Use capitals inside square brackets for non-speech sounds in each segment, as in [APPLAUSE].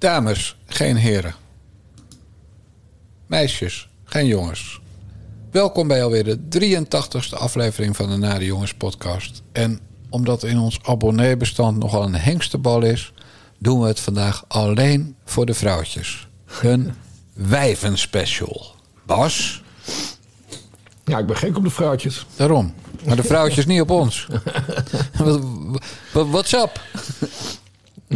Dames, geen heren. Meisjes, geen jongens. Welkom bij alweer de 83ste aflevering van de Nare Jongens podcast. En omdat in ons abonneebestand nogal een hengstebal is... doen we het vandaag alleen voor de vrouwtjes. Een [LAUGHS] wijvenspecial. Bas? Ja, ik ben gek op de vrouwtjes. Daarom. Maar de vrouwtjes niet op ons. [LAUGHS] What's up?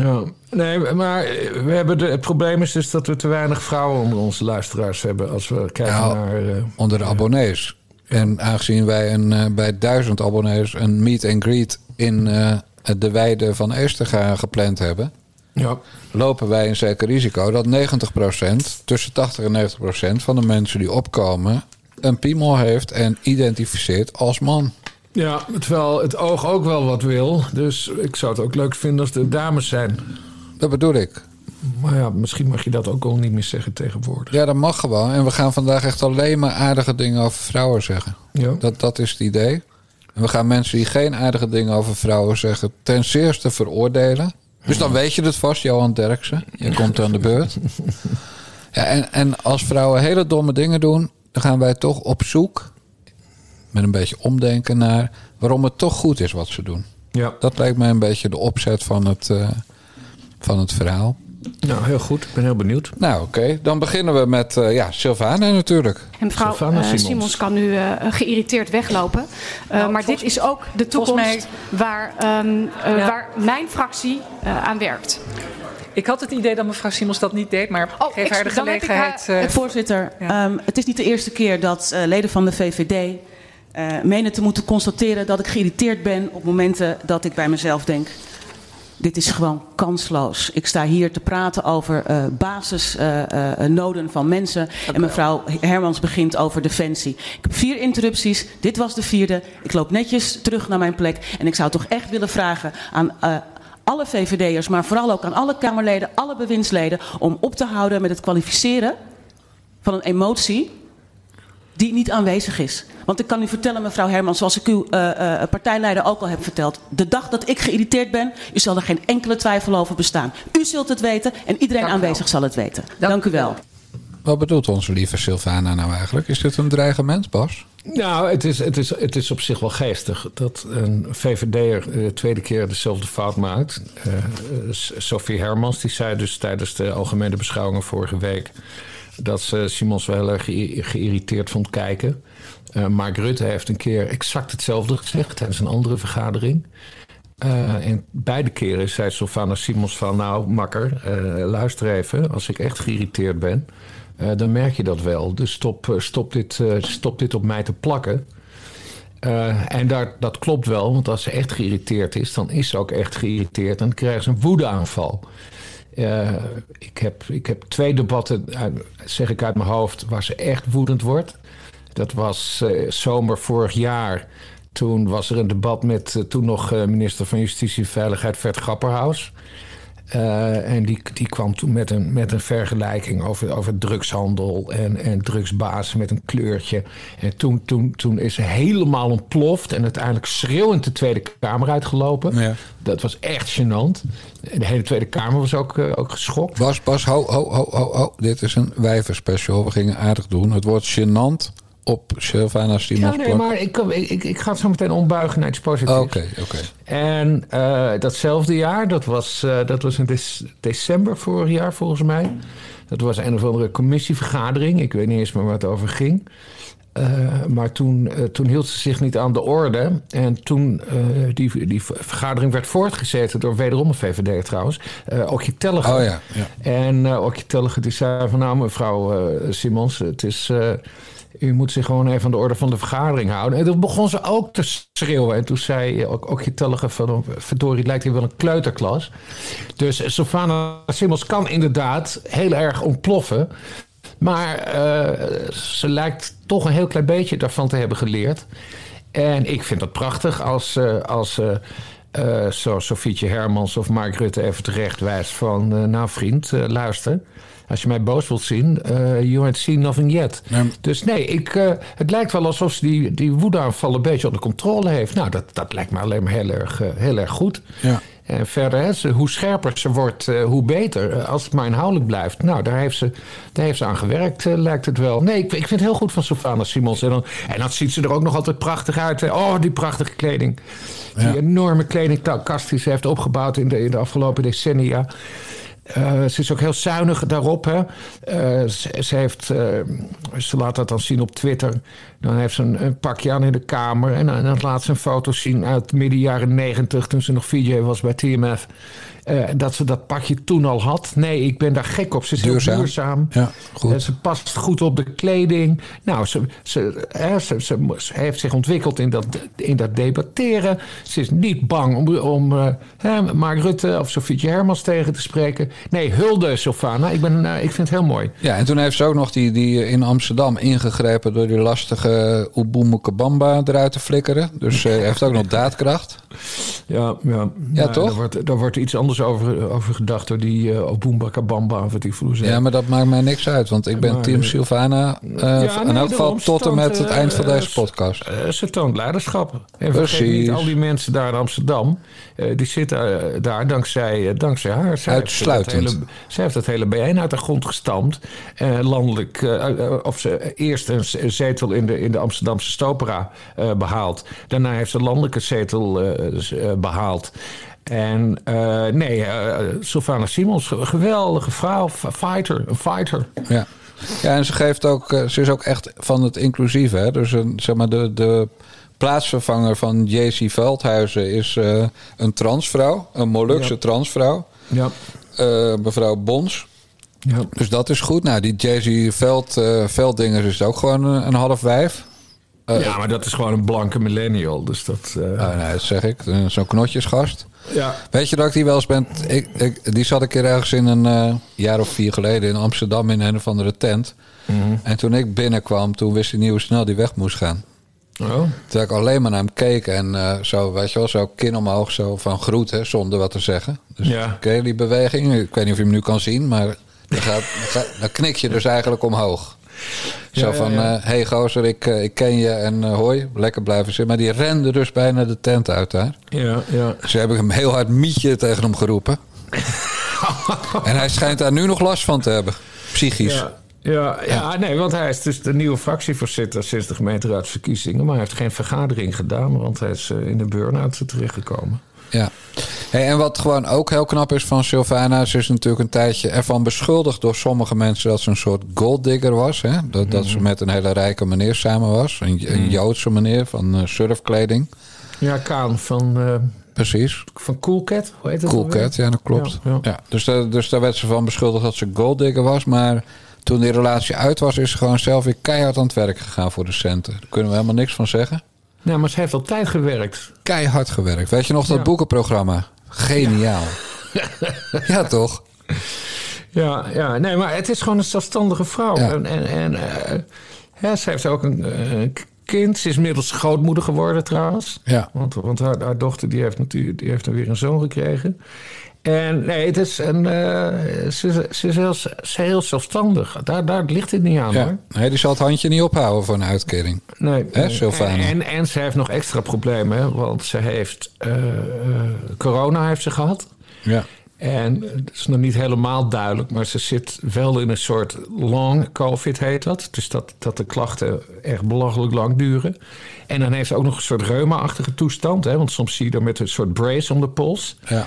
Ja, nee, maar we hebben de, het probleem is dus dat we te weinig vrouwen onder onze luisteraars hebben als we kijken naar. eh, onder de abonnees. En aangezien wij een, eh, bij duizend abonnees een meet and greet in eh, de weide van Esterga gepland hebben, ja, lopen wij een zeker risico dat 90%, tussen 80 en 90% van de mensen die opkomen, een piemel heeft en identificeert als man. Ja, terwijl het oog ook wel wat wil. Dus ik zou het ook leuk vinden als er dames zijn. Dat bedoel ik. Maar ja, misschien mag je dat ook al niet meer zeggen tegenwoordig. Ja, dat mag gewoon. En we gaan vandaag echt alleen maar aardige dingen over vrouwen zeggen. Ja. Dat, dat is het idee. En we gaan mensen die geen aardige dingen over vrouwen zeggen, ten zeerste veroordelen. Dus dan weet je het vast, Johan Derksen. Je komt aan de beurt. [LAUGHS] Ja, en, en als vrouwen hele domme dingen doen, dan gaan wij toch op zoek, met een beetje omdenken naar waarom het toch goed is wat ze doen. ja, Dat lijkt mij een beetje de opzet van het, eh, van het verhaal. nou heel goed. Ik ben heel benieuwd. Nou, oké. Dan beginnen we met uh, ja, Sylvana natuurlijk. En mevrouw Sylvana eh, Simons. Simons. kan nu eh, geïrriteerd weglopen. Eh, maar dit is ook de toekomst waar, ehm, eh, Ja. waar mijn fractie eh, aan werkt. Ik had het idee dat mevrouw Simons dat niet deed, maar Oh, geef ik- haar de gelegenheid. haar- eh, Eh, Voorzitter, Ja. ehm, het is niet de eerste keer dat eh, leden van de VVD eh, menen te moeten constateren dat ik geïrriteerd ben op momenten dat ik bij mezelf denk. Dit is gewoon kansloos. Ik sta hier te praten over eh basisnoden van mensen. en mevrouw Hermans begint over defensie. Ik heb vier interrupties. Dit was de vierde. Ik loop netjes terug naar mijn plek. En ik zou toch echt willen vragen aan eh, alle VVD'ers, maar vooral ook aan alle Kamerleden, alle bewindsleden, om op te houden met het kwalificeren van een emotie die niet aanwezig is. Want ik kan u vertellen, mevrouw Herman, zoals ik uw eh, eh, partijleider ook al heb verteld. De dag dat ik geïrriteerd ben, u zal er geen enkele twijfel over bestaan. U zult het weten en iedereen Dank u wel. aanwezig zal het weten. Dank, u wel. Wat bedoelt onze lieve Sylvana nou eigenlijk? Is dit een dreigement, Bas? Nou, het is, het, is, het is op zich wel geestig dat een VVD'er de tweede keer dezelfde fout maakt. Eh, eh, Sophie Hermans, die zei dus tijdens de algemene beschouwingen vorige week... dat ze Simons wel heel erg geï- geïrriteerd vond kijken. Eh, Mark Rutte heeft een keer exact hetzelfde gezegd tijdens een andere vergadering. Eh, en beide keren zei Sylvana Simons van... nou, makker, eh, luister even, als ik echt geïrriteerd ben... eh, dan merk je dat wel. Dus stop, eh, stop, dit, eh, stop dit op mij te plakken. Eh, en dat klopt wel, want als ze echt geïrriteerd is... dan is ze ook echt geïrriteerd en krijgt ze een woedeaanval. Eh, ik, heb, ik heb twee debatten, zeg ik uit mijn hoofd... waar ze echt woedend wordt. Dat was eh, zomer vorig jaar... Toen was er een debat met eh, toen nog minister van Justitie en Veiligheid Vert Grapperhaus. Eh, en die, die kwam toen met een, met een vergelijking over, over drugshandel en, en drugsbazen met een kleurtje. En toen, toen, toen is ze helemaal ontploft en uiteindelijk schreeuwend de Tweede Kamer uitgelopen. Ja. Dat was echt gênant. En de hele Tweede Kamer was ook, eh, ook geschokt. Bas, Bas, ho, ho, ho, ho, ho. Dit is een wijverspecial. We gingen aardig doen. Het wordt gênant op Sylvana Ja, Simons nee, plak. maar ik, ik, ik, ik ga het zo meteen ombuigen naar iets positiefs. Oké, oké. En eh, datzelfde jaar, dat was, eh, dat was in dec- december vorig jaar volgens mij. Dat was een of andere commissievergadering. Ik weet niet eens meer waar het over ging. Eh, maar toen, toen hield ze zich niet aan de orde. En toen die, die vergadering werd voortgezet door wederom een VVD trouwens. Uh, Okje Telliger. Oh ja, ja. En uh, Okje Telliger die zei van nou mevrouw Simons, het is... u moet zich gewoon even aan de orde van de vergadering houden. En toen begon ze ook te schreeuwen. En toen zei ook, ook van... verdorie, lijkt hier wel een kleuterklas. Dus Sylvana Simons kan inderdaad heel erg ontploffen. Maar uh, ze lijkt toch een heel klein beetje daarvan te hebben geleerd. En ik vind het prachtig als... Uh, als uh, uh, Sofietje Hermans of Mark Rutte even terecht wijst van... Nou vriend, luister, als je mij boos wilt zien... Uh, you ain't seen nothing yet. Dus nee, ik, uh, het lijkt wel alsof ze die, die woedeaanval een beetje onder controle heeft. Nou, dat, dat lijkt me alleen maar heel erg, uh, heel erg goed. Ja. En verder, hè, ze, hoe scherper ze wordt, eh, hoe beter. Eh, Als het maar inhoudelijk blijft. Nou, daar heeft ze, daar heeft ze aan gewerkt, eh, lijkt het wel. Nee, ik, ik vind het heel goed van Sylvana Simons. En dan, en dan ziet ze er ook nog altijd prachtig uit. hè. Oh, die prachtige kleding. Die enorme kledingkast die ze heeft opgebouwd in de, in de afgelopen decennia. Eh, ze is ook heel zuinig daarop. Hè. Eh, ze, heeft, eh, ze laat dat dan zien op Twitter. Dan heeft ze een, een pakje aan in de kamer. En, dan- en dan laat ze een foto zien uit midden jaren negentig... toen ze nog VJ was bij TMF. Eh, dat ze dat pakje toen al had. Nee, ik ben daar gek op. Ze is Duurzaam. heel duurzaam. Ja, goed. En ze past goed op de kleding. Nou, ze, ze, hè, ze, ze, ze heeft zich ontwikkeld in dat, in dat debatteren. Ze is niet bang om, om eh, Mark Rutte of Sofietje Hermans tegen te spreken. Nee, hulde Sylvana. Ik, ben, eh, ik vind het heel mooi. Ja, en toen heeft ze ook nog die, die in Amsterdam ingegrepen door die lastige Ubumukabamba eruit te flikkeren. Dus ze heeft ook nog daadkracht. Ja, ja. Ja, toch? Daar wordt, daar wordt iets anders over, over gedacht door die uh, Obumba Kabamba, wat ik vroeger zei. Ja, maar dat maakt mij niks uit, want ik ben Maar, team eh, Sylvana. eh, ja, in nee, elk geval tot en met het eind van eh, deze podcast. Eh, ze toont leiderschap. En vergeet Precies. niet, al die mensen daar in Amsterdam... eh, die zitten eh, daar dankzij, eh, dankzij haar. Zij heeft Uitsluitend. dat hele- Zij heeft het hele bijeen uit de grond gestampt. Eh, landelijk, eh, eh, of ze eerst een zetel in de, in de Amsterdamse Stopera eh, behaald. Daarna heeft ze landelijke zetel eh, eh, behaald. En eh, nee, eh Sylvana Simons, ge- geweldige vrouw, fighter, een fighter. Ja. ja, en ze geeft ook, eh, ze is ook echt van het inclusieve. Hè? Dus een, zeg maar de, de plaatsvervanger van JC Veldhuizen is eh, een transvrouw, een Molukse Ja. transvrouw, Ja, eh, mevrouw Bons. ja. Dus dat is goed. Nou, die JC Veld, eh Velddingers is ook gewoon een, een half wijf. Eh, ja, maar dat is gewoon een blanke millennial. Dus dat. eh, Oh, nee, dat zeg ik. Zo'n knotjesgast. ja. Weet je dat ik die wel eens ben... Ik, ik, die zat een keer ergens in een eh, jaar of vier geleden in Amsterdam in een of andere tent. Mhm. En toen ik binnenkwam, toen wist hij niet hoe snel die weg moest gaan. Oh. Terwijl ik alleen maar naar hem keek en eh, zo, weet je wel, zo kin omhoog, zo van groeten, zonder wat te zeggen. Dus Ja. ken je die beweging? Ik weet niet of je hem nu kan zien, maar dan, gaat- dan knik je dus eigenlijk omhoog. Zo van, hé hey gozer, ik, eh, ik ken je en eh, hoi, lekker blijven zitten. Maar die rende dus bijna de tent uit daar. Ja, ja. Ze hebben hem heel hard mietje tegen hem geroepen. [LAUGHS] en hij schijnt daar nu nog last van te hebben. Psychisch. Ja, ja, ja, nee, want hij is dus de nieuwe fractievoorzitter sinds de gemeenteraadsverkiezingen. Maar hij heeft geen vergadering gedaan, want hij is eh, in de burn-out terechtgekomen. Ja. Hey, en wat gewoon ook heel knap is van Sylvana... ze is natuurlijk een tijdje ervan beschuldigd door sommige mensen... dat ze een soort golddigger was. Hè? Dat, dat ze met een hele rijke meneer samen was. Een, een Joodse meneer van eh, surfkleding. Ja, Kaan van, eh Precies. van Cool Cat, hoe heet dat? Cool? Cat, ja, dat klopt. Ja, Ja, ja. dus, daar, dus daar werd ze van beschuldigd dat ze golddigger was. Maar toen die relatie uit was... is ze gewoon zelf weer keihard aan het werk gegaan voor de centen. Daar kunnen we helemaal niks van zeggen. Nou, maar ze heeft altijd gewerkt. Keihard gewerkt. Weet je nog dat Ja. boekenprogramma? Geniaal. [LAUGHS] Ja, toch? Ja, ja, nee, maar het is gewoon een zelfstandige vrouw. Ja. En, en, en eh, hè, ze heeft ook een eh, kind. Ze is inmiddels grootmoeder geworden trouwens. Ja. Want, want haar, haar dochter die heeft, natuurlijk, die heeft dan weer een zoon gekregen. En nee, het is een, eh, ze, is- ze, is heel, ze is heel zelfstandig. Daar, daar ligt het niet aan Ja. hoor. Nee, die zal het handje niet ophouden voor een uitkering. Nee. Hè, Sylvana? En, en, en ze heeft nog extra problemen. Want ze heeft eh, eh, corona heeft ze gehad. Ja. En het is nog niet helemaal duidelijk, maar ze zit wel in een soort long COVID heet dat. Dus dat, dat de klachten echt belachelijk lang duren. En dan heeft ze ook nog een soort reuma-achtige toestand. Hè? Want soms zie je er met een soort brace om de pols. Ja.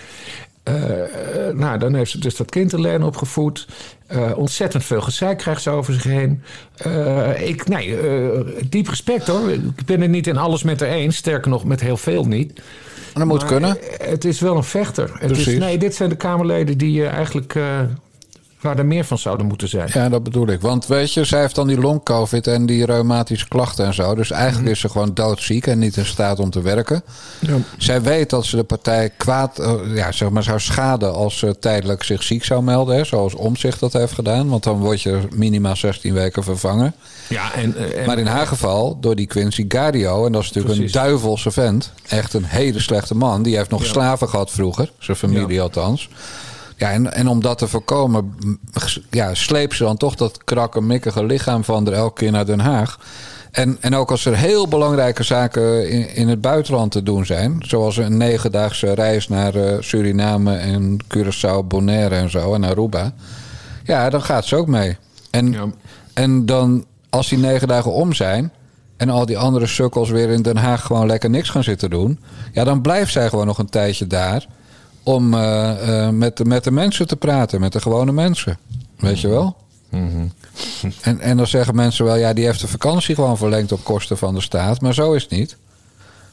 Eh, nou, dan heeft ze dus dat kind alleen opgevoed. Eh, ontzettend veel gezeik krijgt ze over zich heen. Eh, ik, nee, eh, diep respect hoor. Ik ben het niet in alles met haar eens. Sterker nog, met heel veel niet. Dat moet Maar kunnen. Het is wel een vechter. Het is, nee, dit zijn de Kamerleden die eh, eigenlijk. eh, waar er meer van zouden moeten zijn. Ja, dat bedoel ik. Want weet je, zij heeft dan die long-covid en die reumatische klachten en zo. Dus eigenlijk is ze gewoon doodziek en niet in staat om te werken. Ja. Zij weet dat ze de partij kwaad eh, ja, zeg maar, zou schaden als ze tijdelijk zich ziek zou melden. Hè, zoals Omzicht dat heeft gedaan. Want dan word je minimaal 16 weken vervangen. Ja, en, eh, en- Maar in haar geval door die Quincy Gario. En dat is natuurlijk Precies. een duivelse vent. Echt een hele slechte man. Die heeft nog Ja. slaven gehad vroeger. Zijn familie Ja. althans. Ja, en, en om dat te voorkomen, ja, sleep ze dan toch dat krakkemikkige lichaam van er elke keer naar Den Haag. En, en ook als er heel belangrijke zaken in, in het buitenland te doen zijn, zoals een negendaagse reis naar eh, Suriname en Curaçao, Bonaire en zo, en Aruba, ja, dan gaat ze ook mee. En, Ja. en dan, als die negen dagen om zijn en al die andere sukkels weer in Den Haag gewoon lekker niks gaan zitten doen, ja, dan blijft zij gewoon nog een tijdje daar om eh, met, de, met de mensen te praten, met de gewone mensen. Weet je wel? En, en dan zeggen mensen wel, ja, die heeft de vakantie gewoon verlengd op kosten van de staat. Maar zo is het niet.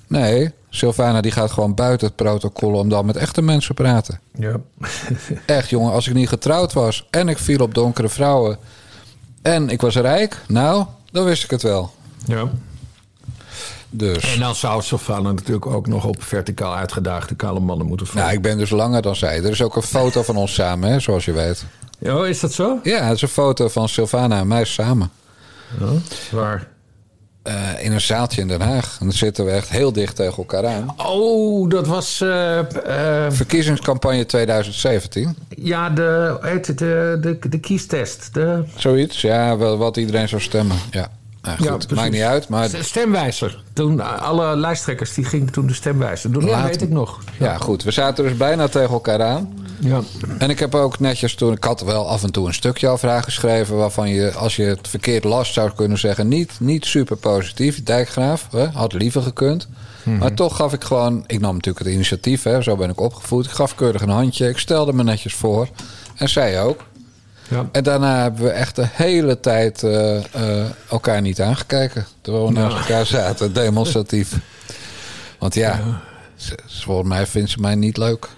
Nee, Sylvana die gaat gewoon buiten het protocol om dan met echte mensen te praten. Ja. [LAUGHS] Echt, jongen, als ik niet getrouwd was en ik viel op donkere vrouwen en ik was rijk, nou, dan wist ik het wel. ja. Dus, En dan zou Sylvana natuurlijk ook nog op verticaal uitgedaagde kale mannen moeten vallen. nou, ik ben dus langer dan zij. Er is ook een foto van ons samen, hè, zoals je weet. Ja, is dat zo? Ja, het is een foto van Sylvana en mij samen. Ja. Waar? Eh, in een zaaltje in Den Haag. En dan zitten we echt heel dicht tegen elkaar aan. Oh, dat was... eh, eh, Verkiezingscampagne 2017. ja, de, de, de, de kiestest. De Zoiets, ja, wel wat iedereen zou stemmen. Ja, nou, goed, Ja, maakt niet uit. Maar stemwijzer. Toen, eh, alle lijsttrekkers die gingen toen de stemwijzer doen. Ja, Laat- weet ik nog. ja, goed, we zaten dus bijna tegen elkaar aan. Ja. En ik heb ook netjes toen... Ik had wel af en toe een stukje haar geschreven... waarvan je, als je het verkeerd las, zou kunnen zeggen... niet, niet super positief, Dijkgraaf. Hè, had liever gekund. Maar toch gaf ik gewoon... Ik nam natuurlijk het initiatief, hè, zo ben ik opgevoed. Ik gaf keurig een handje, ik stelde me netjes voor. En zij ook. Ja. En daarna hebben we echt de hele tijd eh, eh, elkaar niet aangekeken. Terwijl we naast elkaar zaten, [LAUGHS] demonstratief. Want ja, ze- volgens mij vindt ze mij niet leuk.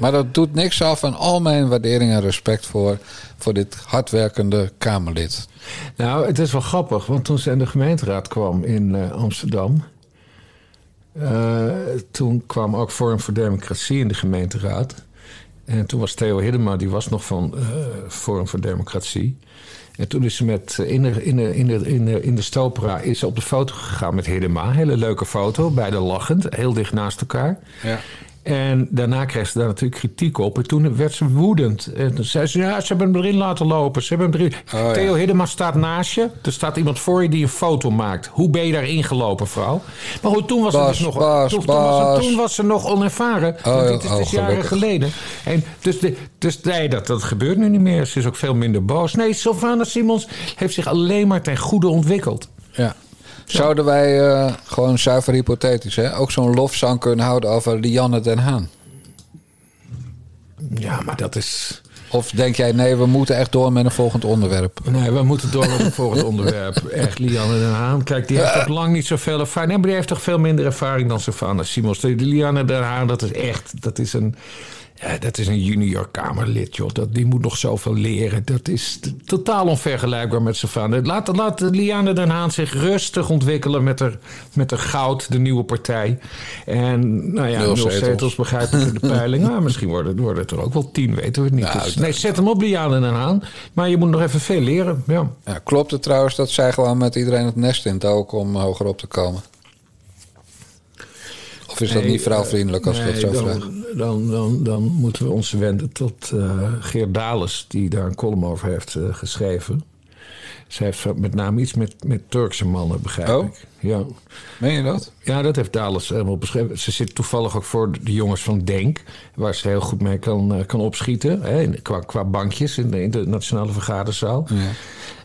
Maar dat doet niks af aan al mijn waardering en respect voor, voor dit hardwerkende Kamerlid. Nou, het is wel grappig, want toen ze in de gemeenteraad kwam in eh, Amsterdam. toen kwam ook Forum voor Democratie in de gemeenteraad. En toen was Theo Hiddema, die was nog van eh, Forum voor Democratie. En toen is ze met, eh, in, de, in, de, in, de, in, de, in de Stopera is op de foto gegaan met Hiddema. Hele leuke foto, beide lachend, heel dicht naast elkaar. Ja. En daarna kreeg ze daar natuurlijk kritiek op. En toen werd ze woedend. En toen zei ze, ja, ze hebben hem erin laten lopen. Ze hebben hem erin... Oh, ja. Theo Hiddema staat naast je. Er staat iemand voor je die een foto maakt. Hoe ben je daarin gelopen, vrouw? Maar goed, toen was, Bas, dus nog, Bas, toen, toen was, toen was ze nog onervaren. Oh, want dit is oh, dus jaren geleden. En dus de, dus nee, dat, dat gebeurt nu niet meer. Ze is ook veel minder boos. Nee, Sylvana Simons heeft zich alleen maar ten goede ontwikkeld. Ja. Zouden wij eh, gewoon zuiver hypothetisch hè, ook zo'n lofzang kunnen houden over Lianne den Haan? Ja, maar dat is... Of denk jij, nee, we moeten echt door met een volgend onderwerp? Nee, we moeten door met het volgende [LAUGHS] onderwerp. Echt, Lianne Den Haan. Kijk, die heeft ook lang niet zoveel ervaring. Nee, maar die heeft toch veel minder ervaring dan Savannah Simons. Lianne Den Haan, dat is echt... Dat is een, ja, dat is een junior Kamerlid, joh. Dat, die moet nog zoveel leren. Dat is totaal onvergelijkbaar met Savannah. Laat, laat Lianne Den Haan zich rustig ontwikkelen met haar, met haar goud, de nieuwe partij. En nou ja, Nul zetels. zetels. begrijp ik in de peiling. [LAUGHS] Nou, misschien worden, worden het er ook wel tien, weten we het niet. Nou, Dus, nee, zet hem op, Lianne Den Haan. Maar je moet nog even veel leren, ja. Ja, klopt het trouwens dat zij gewoon met iedereen het nest in ook om hoger op te komen? Of is dat Nee, niet vrouwvriendelijk als je dat Nee, zo dan, vraagt? Dan, dan, dan moeten we ons wenden tot eh Geert Dales, die daar een column over heeft eh, geschreven. Zij heeft met name iets met, met Turkse mannen, begrijp Oh? ik. Ja. Meen je dat? ja, dat heeft Dales helemaal beschreven. Ze zit toevallig ook voor de jongens van Denk, waar ze heel goed mee kan, eh, kan opschieten. Hè, qua, qua bankjes in de, in de Nationale Vergaderzaal. Ja.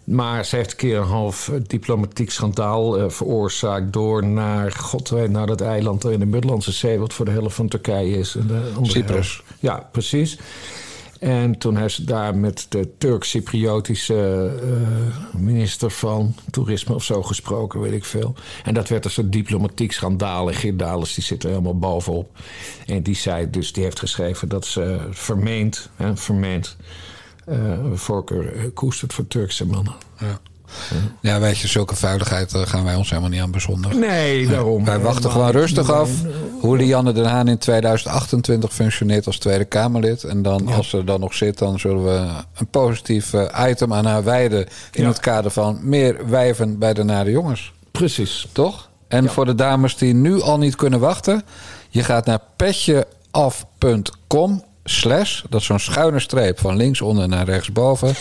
Maar ze heeft een keer een half eh, diplomatiek schandaal eh, veroorzaakt door naar, god weet, naar dat eiland in de Middellandse Zee, wat voor de helft van Turkije is. En de Cyprus. Ja, precies. En toen heeft ze daar met de Turk-Cypriotische eh, minister van toerisme of zo gesproken, weet ik veel. En dat werd een soort diplomatiek schandaal. En Geert Dales die zit er helemaal bovenop. En die zei dus, die heeft geschreven dat ze vermeend, hè, vermeend voorkeur eh, koestert voor Turkse mannen. Ja. ja, weet je, zulke vuiligheid eh, gaan wij ons helemaal niet aan bezondigen. Nee, daarom. Wij wachten gewoon rustig af hoe Lianne Den Haan in 2028 functioneert als Tweede Kamerlid. En dan, als ze dan nog zit, dan zullen we een positief eh, item aan haar wijden. In Ja. het kader van meer wijven bij de nare jongens. Precies. Toch? En voor de dames die nu al niet kunnen wachten. Je gaat naar petjeaf.com slash. Dat is zo'n schuine streep van linksonder naar rechtsboven.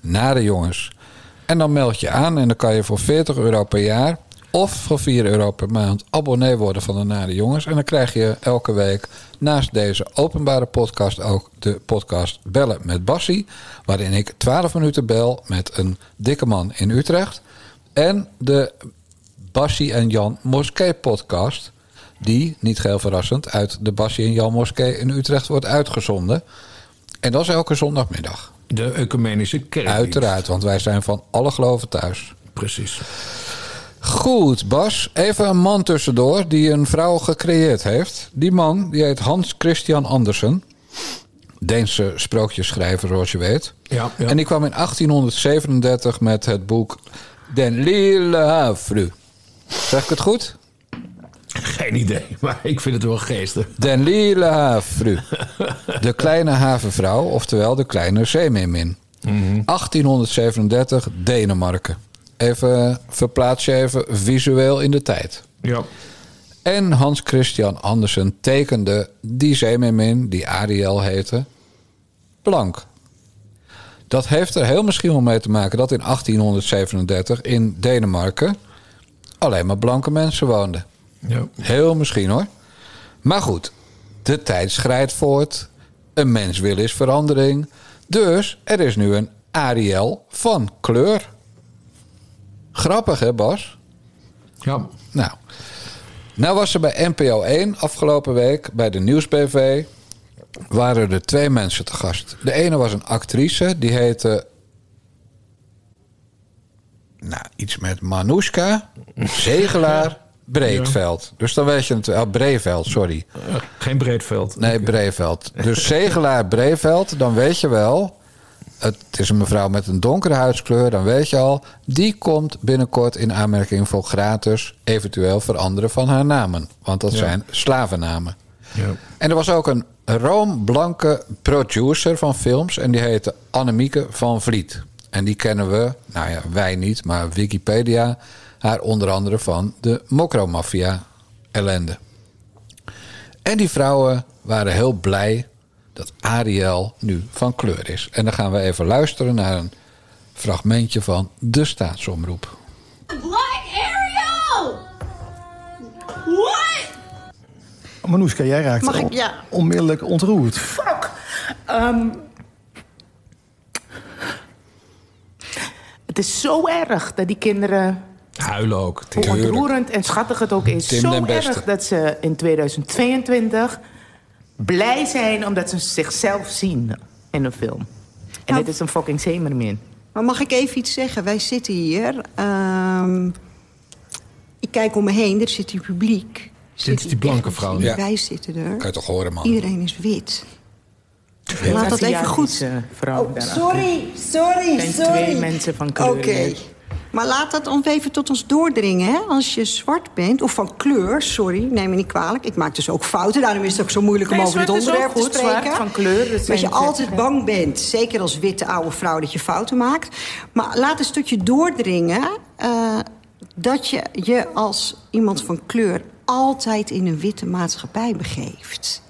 Nare jongens. En dan meld je aan en dan kan je voor 40 euro per jaar of voor 4 euro per maand abonnee worden van de Nare Jongens. En dan krijg je elke week naast deze openbare podcast ook de podcast Bellen met Bassie. Waarin ik 12 minuten bel met een dikke man in Utrecht. En de Bassie en Jan Moskee podcast. Die, niet geheel verrassend, uit de Bassie en Jan Moskee in Utrecht wordt uitgezonden. En dat is elke zondagmiddag. De ecumenische kerk. Uiteraard, want wij zijn van alle geloven thuis. Precies. Goed, Bas. Even een man tussendoor die een vrouw gecreëerd heeft. Die man die heet Hans Christian Andersen. Deense sprookjesschrijver, zoals je weet. Ja, ja. En die kwam in 1837 met het boek Den Lille Havre. Zeg ik het goed? Geen idee, maar ik vind het wel geestig. Den Lille Havre. De kleine havenvrouw, oftewel de kleine zeemeermin. 1837, Denemarken. Even verplaats je even visueel in de tijd. Ja. En Hans Christian Andersen tekende die zeemeermin, die Ariel heette, blank. Dat heeft er heel misschien wel mee te maken dat in 1837 in Denemarken alleen maar blanke mensen woonden. Ja. Heel misschien hoor. Maar goed, de tijd schrijdt voort. Een mens wil is verandering. Dus er is nu een Ariel van kleur. Grappig hè Bas? Ja. Nou, nou was er bij NPO 1 afgelopen week bij de Nieuwsbv... waren er twee mensen te gast. De ene was een actrice, die heette... Nou, iets met Manoushka, Zegelaar, Breedveld. Dus dan weet je het wel. Breveld, sorry. Eh, geen breedveld. Nee, Breveld. [LAUGHS] Dus Zegelaar Breveld, dan weet je wel. Het is een mevrouw met een donkere huidskleur, dan weet je al. Die komt binnenkort in aanmerking voor gratis eventueel veranderen van haar namen. Want dat Ja. zijn slavennamen. Ja. En er was ook een roomblanke producer van films. En die heette Annemieke van Vliet. En die kennen we, nou ja, wij niet, maar Wikipedia. Haar onder andere van de Mokromafia ellende. En die vrouwen waren heel blij dat Ariel nu van kleur is. En dan gaan we even luisteren naar een fragmentje van de staatsomroep. Black Ariel! What? Manouska, jij raakt Mag ik- ja. onmiddellijk ontroerd. Fuck. Ehm, Het is zo erg dat die kinderen, Huilen ook. hoe ontroerend en schattig het ook is, Tim zo erg dat ze in 2022 blij zijn omdat ze zichzelf zien in een film. En Nou- dit is een fucking zeemermin. Maar mag ik even iets zeggen? Wij zitten hier. ehm, ik kijk om me heen, er zit hier publiek. Zit die blanke vrouw. Ja. Wij zitten er. Kan je toch horen, man? Iedereen is wit. Laat dat even goed. Vrouwen Oh, daarachter. sorry, sorry, zijn sorry. twee mensen van kleur Oké. Maar laat dat ons even tot ons doordringen. Hè? Als je zwart bent, of van kleur, sorry, neem me niet kwalijk. Ik maak dus ook fouten, daarom is het ook zo moeilijk om Nee, over ook onderwerp te goed, spreken. zwart van kleur, dat Dat je altijd bang bent, zeker als witte oude vrouw, dat je fouten maakt. Maar laat een stukje doordringen eh, dat je je als iemand van kleur altijd in een witte maatschappij begeeft.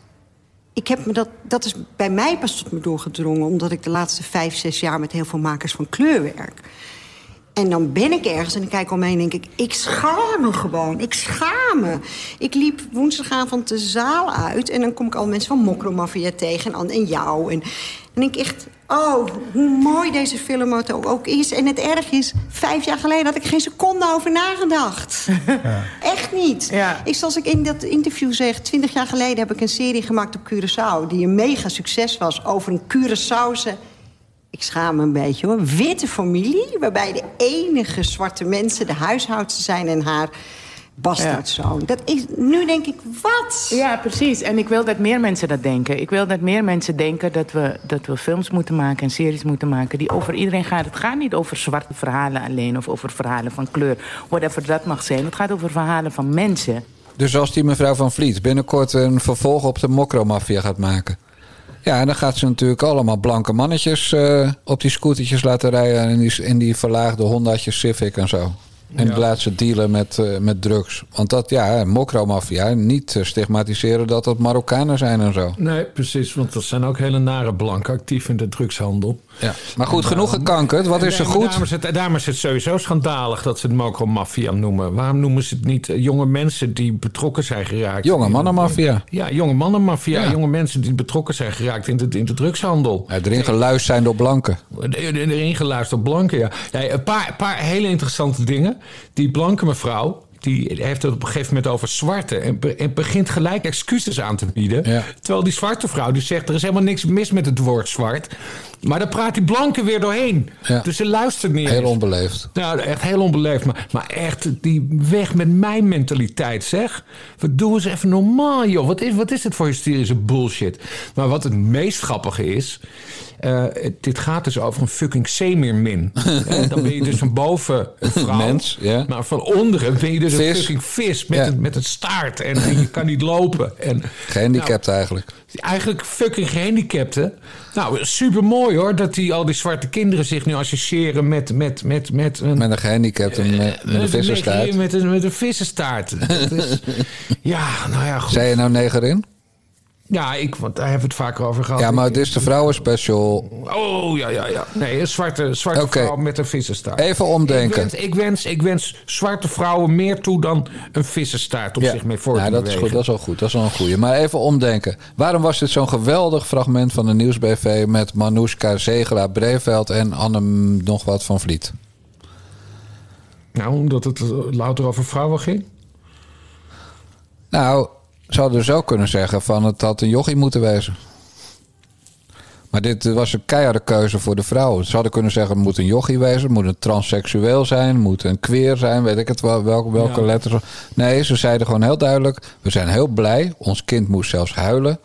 Ik heb me dat, dat is bij mij pas tot me doorgedrongen... omdat ik de laatste vijf, zes jaar met heel veel makers van kleur werk. En dan ben ik ergens en ik kijk omheen en denk ik... ik schaam me gewoon, ik schaam me. Ik liep woensdagavond de zaal uit... en dan kom ik al mensen van Mokromafia tegen en, en jou. En denk ik echt, oh, hoe mooi deze film ook is. En het erg is, vijf jaar geleden had ik geen seconde over nagedacht. [LAUGHS] Echt niet. Ja. Ik, zoals ik in dat interview zeg, twintig jaar geleden heb ik een serie gemaakt op Curaçao... die een mega succes was over een Curaçaose ik schaam me een beetje hoor. Witte familie, waarbij de enige zwarte mensen de huishoudster zijn en haar bastaardzoon. Dat is, nu denk ik, wat? Ja, precies. En ik wil dat meer mensen dat denken. Ik wil dat meer mensen denken dat we, dat we films moeten maken en series moeten maken die over iedereen gaan. Het gaat niet over zwarte verhalen alleen of over verhalen van kleur. Whatever dat mag zijn. Het gaat over verhalen van mensen. Dus als die mevrouw van Vliet binnenkort een vervolg op de Mokromafia gaat maken. Ja, en dan gaat ze natuurlijk allemaal blanke mannetjes eh, op die scootertjes laten rijden. In die, in die verlaagde Honda's Civic en zo. En Ja. laat ze dealen met, eh, met drugs. Want dat, ja, mokromafia, niet eh, stigmatiseren dat dat Marokkanen zijn en zo. Nee, precies, want dat zijn ook hele nare blanken actief in de drugshandel. Ja. Maar goed, genoeg gekankerd. Wat is er goed? Daarom is, het, daarom is het sowieso schandalig dat ze het mokromafia noemen. Waarom noemen ze het niet eh, jonge mensen die betrokken zijn geraakt? Jonge mannenmafia. Ja, jonge mannenmafia. Ja. Jonge mensen die betrokken zijn geraakt in de, in de drugshandel. Ja, erin geluisterd zijn door blanken. Erin geluisterd op blanken, ja. ja een paar, paar hele interessante dingen. Die blanke mevrouw, die heeft het op een gegeven moment over zwarte. En, be- en begint gelijk excuses aan te bieden. Ja. Terwijl die zwarte vrouw die zegt, er is helemaal niks mis met het woord zwart. Maar dan praat die blanke weer doorheen. Ja. Dus ze luistert niet Heel eens. onbeleefd. Nou, echt heel onbeleefd. Maar, maar echt, die weg met mijn mentaliteit, zeg. We doen eens even normaal, joh. Wat is, wat is dit voor hysterische bullshit? Maar wat het meest grappige is... eh, het- dit gaat dus over een fucking zeemeermin. [LAUGHS] Eh, dan ben je dus van boven een vrouw. Mens. Maar van onderen ben je dus een fucking vis met, Ja. een, met een staart. En, en je kan niet lopen. En, Gehandicapt eigenlijk. Eigenlijk fucking gehandicapten. Nou, super mooi hoor. Dat die, al die zwarte kinderen zich nu associëren met, met, met, met een. Met een gehandicapte met, met een met een, met een vissenstaart. Dat is, [LAUGHS] ja, nou ja, goed. Zei je nou negerin? Ja, ik, want daar hebben we het vaker over gehad. Ja, maar het is de vrouwenspecial. Oh, ja, ja, ja. Nee, een zwarte, zwarte vrouw met een vissenstaart. Even omdenken. Ik wens, ik, wens, ik wens zwarte vrouwen meer toe dan een vissenstaart om zich mee voor Ja, te dat is goed. Dat is al goed. Dat is al een goeie. Maar even omdenken. Waarom was dit zo'n geweldig fragment van de Nieuwsbv met Manoushka Zegela Breveld en Anne nog wat van Vliet? Nou, omdat het eh, louter over vrouwen ging. Nou, ze hadden dus ook kunnen zeggen van het had een jochie moeten wezen. Maar dit was een keiharde keuze voor de vrouwen. Ze hadden kunnen zeggen het moet een jochie wezen, het moet een transseksueel zijn, het moet een queer zijn, weet ik het wel, welke, welke Ja. letters. Nee, ze zeiden gewoon heel duidelijk, we zijn heel blij, ons kind moest zelfs huilen,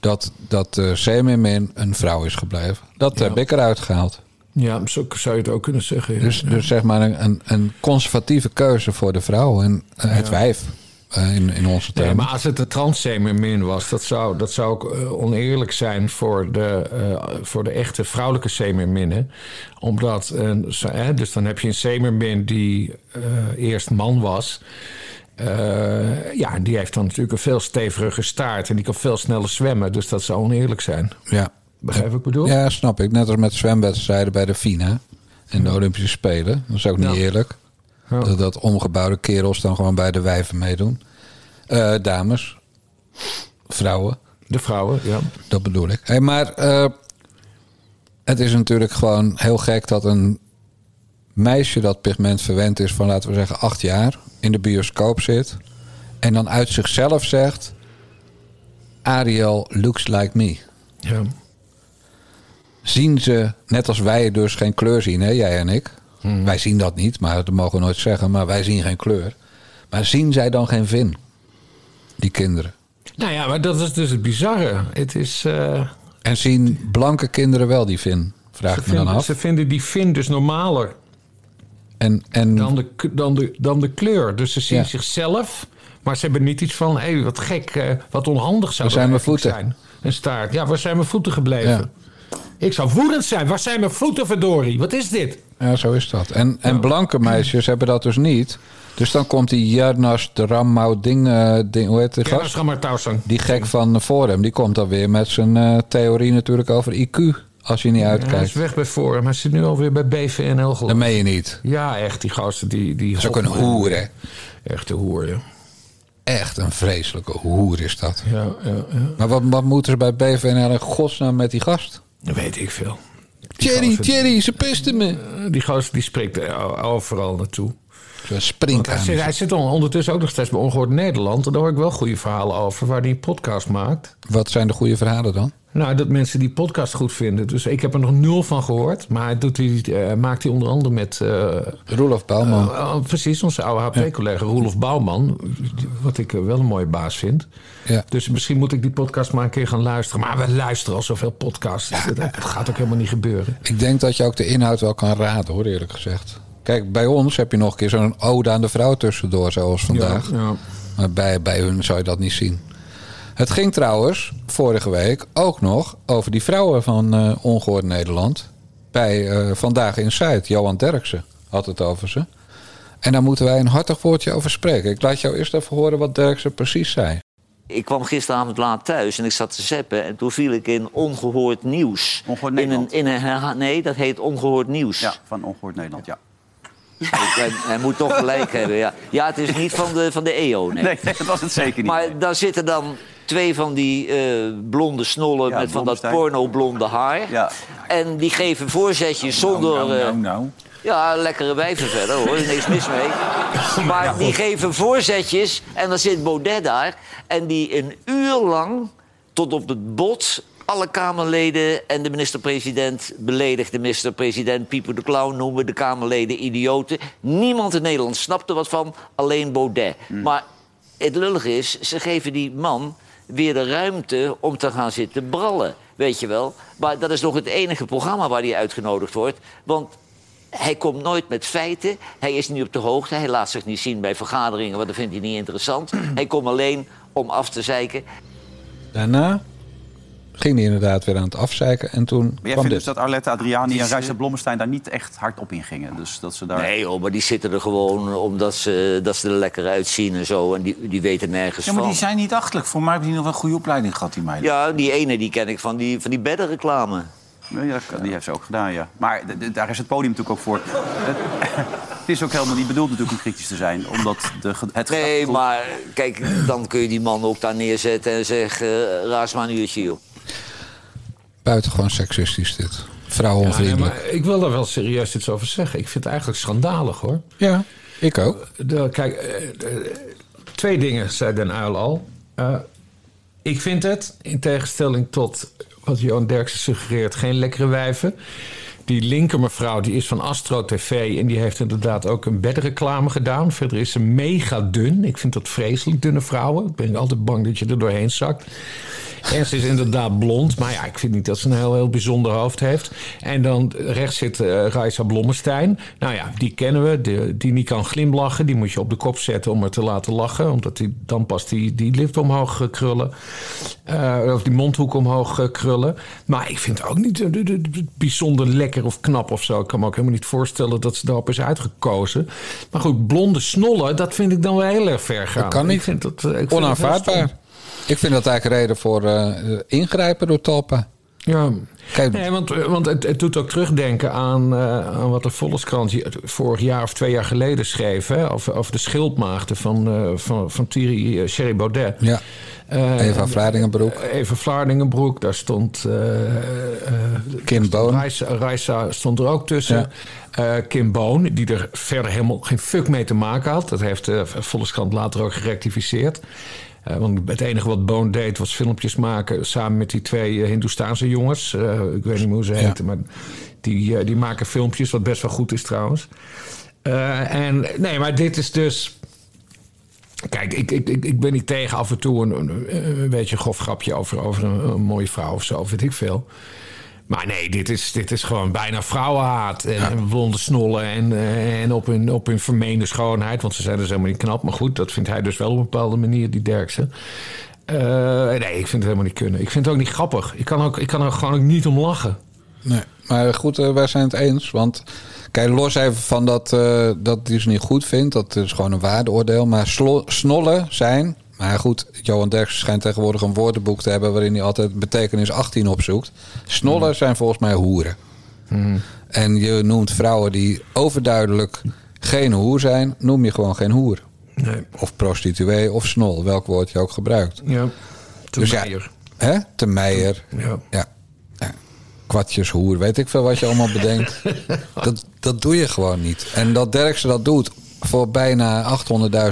dat, dat uh, Seemin een vrouw is gebleven. Dat Ja. heb ik eruit gehaald. Ja, zo zou je het ook kunnen zeggen. ja. Dus, dus zeg maar een, een, een conservatieve keuze voor de vrouw en eh, het wijf eh, in, in onze Nee, termen. maar als het de transsemermin was, dat zou, dat zou ook eh, oneerlijk zijn voor de, eh, voor de echte vrouwelijke semerminnen. Omdat, eh, dus dan heb je een semermin die eerst man was. Eh, ja, die heeft dan natuurlijk een veel steviger staart en die kan veel sneller zwemmen. Dus dat zou oneerlijk zijn. Ja. Begrijp wat ik bedoel? Ja, snap ik. Net als met zwemwedstrijden bij de FINA en de Olympische Spelen. Dat is ook niet Ja. eerlijk. Ja. Dat, dat omgebouwde kerels dan gewoon bij de wijven meedoen. Eh, dames, vrouwen, De vrouwen, ja. dat bedoel ik. Hey, maar eh, het is natuurlijk gewoon heel gek dat een meisje dat pigment verwend is van laten we zeggen acht jaar in de bioscoop zit en dan uit zichzelf zegt: Ariel looks like me. ja. zien ze, net als wij dus geen kleur zien, hè, jij en ik. Mhm. Wij zien dat niet, maar dat mogen we nooit zeggen, maar wij zien geen kleur. Maar zien zij dan geen vin? Die kinderen. Nou ja, maar dat is dus het bizarre. Het is. eh, En zien blanke kinderen wel die vin? Vraag ze, ik me dan af. ze vinden die vin dus normaler En, en dan de, dan de, dan de kleur. Dus ze zien Ja. zichzelf, maar ze hebben niet iets van... hé, hey, wat gek, eh, wat onhandig zou Waar zijn mijn voeten? zijn. Een staart. Ja, waar zijn mijn voeten gebleven? Ja. Ik zou woedend zijn. Waar zijn mijn voeten, verdorie? Wat is dit? Ja, zo is dat. En, en blanke meisjes hebben dat dus niet. Dus dan komt die Jarnas de Rammau ding, eh, ding, hoe heet die gast? Die gek van Forum, die komt dan weer met zijn eh, theorie natuurlijk over IQ. Als je niet Hij is uitkijkt. weg bij Forum. Hij zit nu alweer bij BVNL geloof Dat meen je niet. Ja, echt. Die gasten, die... die Dat is ook een hoer, hè? Echte hoer, ja. Echt een vreselijke hoer is dat. Ja, ja, ja. Maar wat, wat moeten ze bij BVNL in godsnaam met die gast? Dat weet ik veel. Thierry, Thierry, ze pisten me. Eh, Die gozer die spreekt er overal naartoe. Zo springt Hij aan. zit, hij zit ondertussen ook nog steeds bij Ongehoord Nederland. En daar hoor ik wel goede verhalen over, waar hij een podcast maakt. Wat zijn de goede verhalen dan? Nou, dat mensen die podcast goed vinden. Dus ik heb er nog nul van gehoord. Maar hij doet die, eh, maakt hij onder andere met... eh, Roelof Bouwman. eh, oh, precies, onze oude HP-collega Roelof Bouwman. Wat ik eh, wel een mooie baas vind. ja. Dus misschien moet ik die podcast maar een keer gaan luisteren. Maar we luisteren al zoveel podcasts. Het, het gaat ook helemaal niet gebeuren. Ik denk dat je ook de inhoud wel kan raden, hoor, eerlijk gezegd. Kijk, bij ons heb je nog een keer zo'n ode aan de vrouw tussendoor, zoals vandaag. Ja, ja. Maar bij, bij hun zou je dat niet zien. Het ging trouwens vorige week ook nog over die vrouwen van eh Ongehoord Nederland. Bij eh, Vandaag in Zuid. Johan Derksen had het over ze. En daar moeten wij een hartig woordje over spreken. Ik laat jou eerst even horen wat Derksen precies zei. Ik kwam gisteravond laat thuis en ik zat te zeppen en toen viel ik in ongehoord nieuws. Ongehoord in een, Nederland? in een, herha- nee, dat heet ongehoord nieuws. Ja, van Ongehoord Nederland, ja. Hij, hij moet toch gelijk hebben. Ja, ja het is niet van de, van de EO. Nee. Nee, nee, dat was het zeker niet. Maar daar zitten dan twee van die eh, blonde snollen Ja, met van dat porno-blonde haar. Ja. En die geven voorzetjes zonder... nou, eh, nou, nou. Ja, lekkere wijven verder hoor, er is niks mis mee. [LAUGHS] Maar die geven voorzetjes en dan zit Baudet daar. En die een uur lang tot op het bot alle Kamerleden en de minister-president beledigt. De minister-president Pieper de Clown noemen de Kamerleden idioten. Niemand in Nederland snapte wat van, alleen Baudet. Maar het lullige is, ze geven die man weer de ruimte om te gaan zitten brallen. Weet je wel? Maar dat is nog het enige programma waar hij uitgenodigd wordt. Want hij komt nooit met feiten. Hij is niet op de hoogte. Hij laat zich niet zien bij vergaderingen, want dat vindt hij niet interessant. [CLEARS THROAT] Hij komt alleen om af te zeiken. Daarna ging hij inderdaad weer aan het afzeiken. En toen Maar jij kwam vindt dit. dus dat Arlette Adriani Die en is- Reisa Blommestein daar niet echt hard op ingingen? Dus dat ze daar... Nee, joh, maar die zitten er gewoon omdat ze, dat ze er lekker uitzien en zo. En die, die weten nergens Ja, maar van. die zijn niet achterlijk. Voor mij hebben die nog wel een goede opleiding gehad, die meiden. Ja, die ene die ken ik van die, van die beddenreclame. Ja, die heeft ze ook gedaan, ja. Maar daar is het podium natuurlijk ook voor. Het, [LAUGHS] is ook helemaal niet bedoeld natuurlijk om kritisch te zijn. Omdat de, het Nee, maar kijk, dan kun je die man ook daar neerzetten en zeggen... Uh, raas maar een uurtje, joh. Buitengewoon seksistisch dit. Ja, nee, Vrouwenvriendelijk. maar ik wil daar wel serieus iets over zeggen. Ik vind het eigenlijk schandalig hoor. Ja, ik ook. De, kijk, eh, eh, twee dingen zei Den Uil al. Eh, ik vind het, in tegenstelling tot wat Johan Derksen suggereert, geen lekkere wijven. Die linker mevrouw die is van Astro TV en die heeft inderdaad ook een bedreclame gedaan. Verder is ze mega dun. Ik vind dat vreselijk, dunne vrouwen. Ik ben altijd bang dat je er doorheen zakt. En ze is inderdaad blond, maar ja, ik vind niet dat ze een heel, heel bijzonder hoofd heeft. En dan rechts zit eh Raisa Blommestein. Nou ja, die kennen we, die, die niet kan glimlachen. Die moet je op de kop zetten om haar te laten lachen. Omdat die, dan pas die, die lip omhoog eh, krullen. Eh, of die mondhoek omhoog krullen. Maar ik vind het ook niet de- de- de- bijzonder lekker of knap of zo. Ik kan me ook helemaal niet voorstellen dat ze daarop is uitgekozen. Maar goed, blonde snollen, dat vind ik dan wel heel erg ver gaan. Dat kan niet. Ik vind dat, ik vind dat heel Onaanvaardbaar. Ik vind dat eigenlijk reden voor eh, ingrijpen door Talpa. Ja, Kijk, nee, want, want het, het doet ook terugdenken aan, eh, aan wat de Volkskrant vorig jaar of twee jaar geleden schreef. Hè, over, over de schildmaagden van, eh, van, van Thierry eh, Sherry Baudet. Ja. Eh, Eva Vlaardingenbroek. Eva Vlaardingenbroek, daar stond. eh, eh, Kim Boon. Raisa, Raisa stond er ook tussen. Eh, Kim Boon, die er verder helemaal geen fuck mee te maken had. Dat heeft de Volkskrant later ook gerectificeerd. Eh, want het enige wat Boon deed was filmpjes maken samen met die twee eh, Hindoestaanse jongens. Eh, ik weet niet meer hoe ze heten, maar die, die maken filmpjes, wat best wel goed is trouwens. En nee, maar dit is dus. Kijk, ik, ik, ik, ik ben niet tegen af en toe een, een, een beetje een grof grapje over, over een, een mooie vrouw of zo, weet ik veel. Maar nee, dit is, dit is gewoon bijna vrouwenhaat. En, en blonde snollen en, eh, en op, hun, op hun vermeende schoonheid. Want ze zijn dus helemaal niet knap. Maar goed, dat vindt hij dus wel op een bepaalde manier, die Derksen. Eh, nee, ik vind het helemaal niet kunnen. Ik vind het ook niet grappig. Ik kan, ook, ik kan er gewoon ook niet om lachen. Nee, maar goed, eh, wij zijn het eens. Want kijk, los even van dat, eh dat hij ze niet goed vindt. Dat is gewoon een waardeoordeel. Maar snollen zijn... Maar goed, Johan Derksen schijnt tegenwoordig een woordenboek te hebben... waarin hij altijd betekenis 18 opzoekt. Snollen zijn volgens mij hoeren. En je noemt vrouwen die overduidelijk geen hoer zijn... noem je gewoon geen hoer. Nee. Of prostituee of snol, welk woord je ook gebruikt. Ja, te Dus ja, meier. Hè? Te meijer. Ja. Ja. ja. Kwartjeshoer, weet ik veel wat je allemaal bedenkt. [LAUGHS] dat, dat doe je gewoon niet. En dat Derksen dat doet voor bijna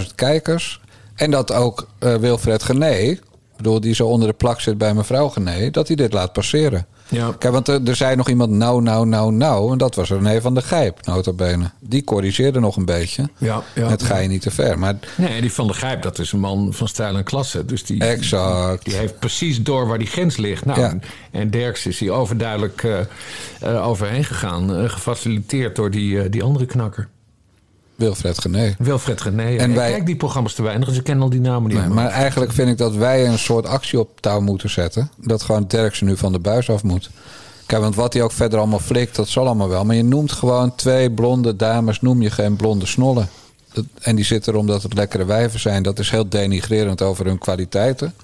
800.000 kijkers. En dat ook eh, Wilfred Gené, bedoel, die zo onder de plak zit bij mevrouw Gené, dat hij dit laat passeren. Ja. Kijk, want er, er zei nog iemand nou, nou, nou, nou. En dat was René van der Gijp, nota bene. Die corrigeerde nog een beetje. Ja, ja, Het ga je niet te ver. Maar Nee, die Van der Gijp, dat is een man van stijl en klasse. Dus die, Exact. die heeft precies door waar die grens ligt. Nou, Ja. en, Derks is hier overduidelijk eh, eh, overheen gegaan. eh, gefaciliteerd door die, eh, die andere knakker. Wilfred Gené. Wilfred Gené. En En wij- Kijk die programma's te weinig, dus ik ken al die namen niet. Nee, maar eigenlijk vind ik dat wij een soort actie op touw moeten zetten. Dat gewoon Derksen nu van de buis af moet. Kijk, want wat hij ook verder allemaal flikt, dat zal allemaal wel. Maar je noemt gewoon twee blonde dames, noem je geen blonde snollen. Dat- En die zitten er omdat het lekkere wijven zijn. Dat is heel denigrerend over hun kwaliteiten.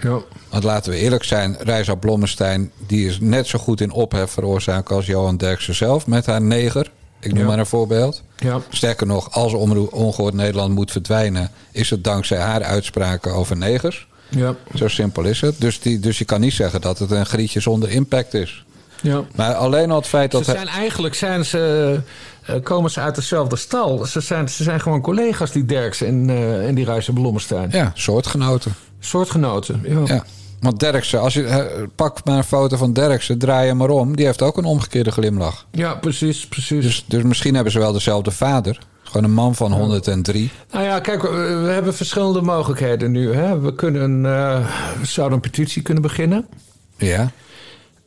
Ja. Want laten we eerlijk zijn, Reisa Blommestein... die is net zo goed in ophef veroorzaken als Johan Derksen zelf... met haar neger. Ik noem Ja. maar een voorbeeld. Ja. Sterker nog, als Ongehoord Nederland moet verdwijnen... is het dankzij haar uitspraken over negers. Ja. Zo simpel is het. Dus, die, dus je kan niet zeggen dat het een grietje zonder impact is. Ja. Maar alleen al het feit dat... Ze zijn eigenlijk zijn ze, eh, komen ze uit dezelfde stal. Ze zijn, ze zijn gewoon collega's, die Derks en, eh, en die Ruijsen Blommestein. Ja, soortgenoten. Soortgenoten, ja. Ja. Want Derksen, als je, eh, pak maar een foto van Derksen, draai hem maar om. Die heeft ook een omgekeerde glimlach. Ja, precies, precies. Dus, dus misschien hebben ze wel dezelfde vader. Gewoon een man van 103. Nou ja, kijk, we, hebben verschillende mogelijkheden nu. Hè? We, kunnen, eh, we zouden een petitie kunnen beginnen. Ja.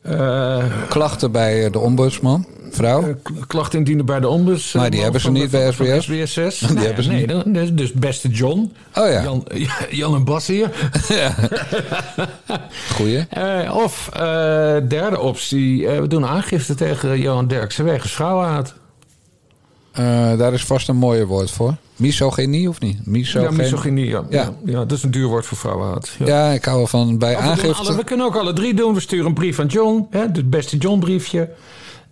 Eh, Klachten bij eh, de ombudsman, vrouw. k- klachten indienen bij de ombuds. Maar die eh, hebben ze van- niet bij van- van SBS. SBSS. [LAUGHS] Die hebben ze nee, niet. dus- Dus beste John. Oh ja. Jan, [LAUGHS] Jan en Bas hier. [LAUGHS] Goeie. Eh, of eh, derde optie, eh, we doen aangifte tegen Johan Derksen wegens vrouwenhaat. Eh, daar is vast een mooier woord voor. Misogynie of niet? Misogynie. Ja, misogynie, ja. Ja. Ja. Ja, dat is een duur woord voor vrouwenhaat. Ja. Ja, ik hou ervan bij we, doen aangifte. we kunnen ook alle drie doen. We sturen een brief aan John, hè, het beste John briefje. Eh, eh,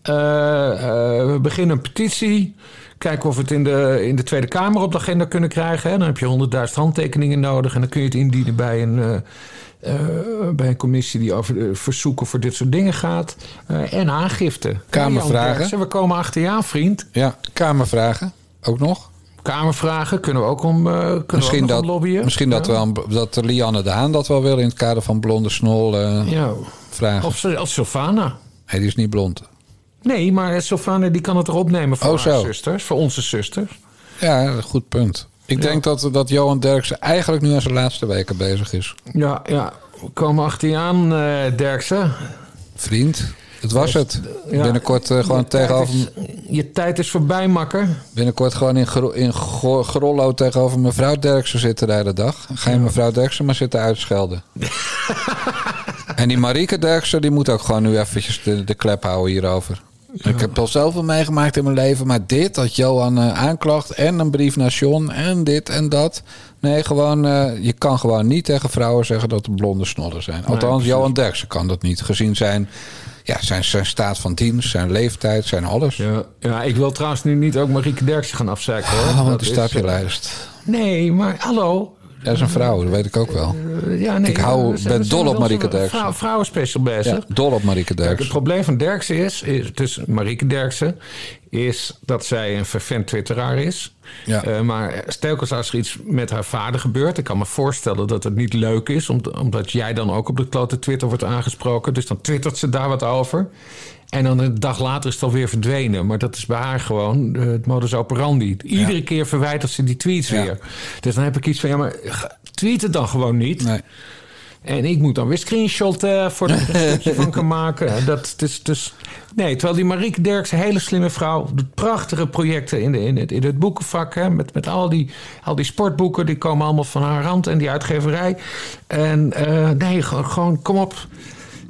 we beginnen een petitie. Kijken of we het in de, in de Tweede Kamer op de agenda kunnen krijgen. Hè. Dan heb je 100.000 handtekeningen nodig. En dan kun je het indienen bij een, eh, eh, bij een commissie die over eh, verzoeken voor dit soort dingen gaat. Eh, en aangifte. Kamervragen. We komen achter je aan, vriend. Ja, kamervragen. Ook nog. Kamervragen kunnen we ook om, eh, kunnen we Misschien ook nog dat, om lobbyen. misschien dat, Ja. dat Lianne de Haan dat wel wil in het kader van Blonde Snol eh, Ja. vragen. Of, of Sylvana. Die is niet blond. Nee, maar Sylvana die kan het erop nemen voor Oh, haar zusters. Voor onze zusters. Ja, goed punt. Ik Ja. denk dat, dat Johan Derksen eigenlijk nu aan zijn laatste weken bezig is. Ja, ja. We komen achter je aan, eh Derksen. Vriend, het was het. Ja. Binnenkort eh, gewoon tegenover... is- Je tijd is voorbij, makker. Binnenkort gewoon in, Gro- in Go- Grollo tegenover mevrouw Derksen zitten de hele dag. Ga je mevrouw Derksen maar zitten uitschelden. [LAUGHS] en die Marieke Derksen die moet ook gewoon nu eventjes de, de klep houden hierover. Ik heb al zoveel meegemaakt in mijn leven. Maar dit, dat Johan eh, aanklacht en een brief naar John en dit en dat. Nee, gewoon, eh, je kan gewoon niet tegen vrouwen zeggen dat er blonde snollen zijn. Althans. Johan Derksen kan dat niet. Gezien zijn, ja, zijn, zijn staat van dienst, zijn leeftijd, zijn alles. Ja, ja, ik wil trouwens nu niet ook Marieke Derksen gaan afzeiken hoor. Ah, want die staat je eh, lijst. Nee, maar hallo. Dat is een vrouw, dat weet ik ook wel. Eh, ja, nee, Ik hou- we zijn- ben dol op Marieke Derksen. Vrouw, vrouwenspecial bezig. Ja, dol op Marieke Kijk, het Derksen. probleem van Derksen is, is dus Marieke Derksen, is dat zij een vervent twitteraar is. Ja. Eh, maar stelkens als er iets met haar vader gebeurt, ik kan me voorstellen dat het niet leuk is, om- omdat jij dan ook op de klote Twitter wordt aangesproken. Dus dan twittert ze daar wat over. En dan een dag later is het alweer verdwenen. Maar dat is bij haar gewoon eh, het modus operandi. Iedere keer verwijdert ze die tweets Ja. weer. Dus dan heb ik iets van, ja, maar tweet het dan gewoon niet. Nee. En ik moet dan weer ik er een stukje van kan maken. Dat, dus, dus, nee, terwijl die Marieke Derksen, een hele slimme vrouw... doet prachtige projecten in, de, in, het, in het boekenvak. Hè, met met al, die, al die sportboeken, die komen allemaal van haar hand. En die uitgeverij. En eh, nee, gewoon, gewoon kom op.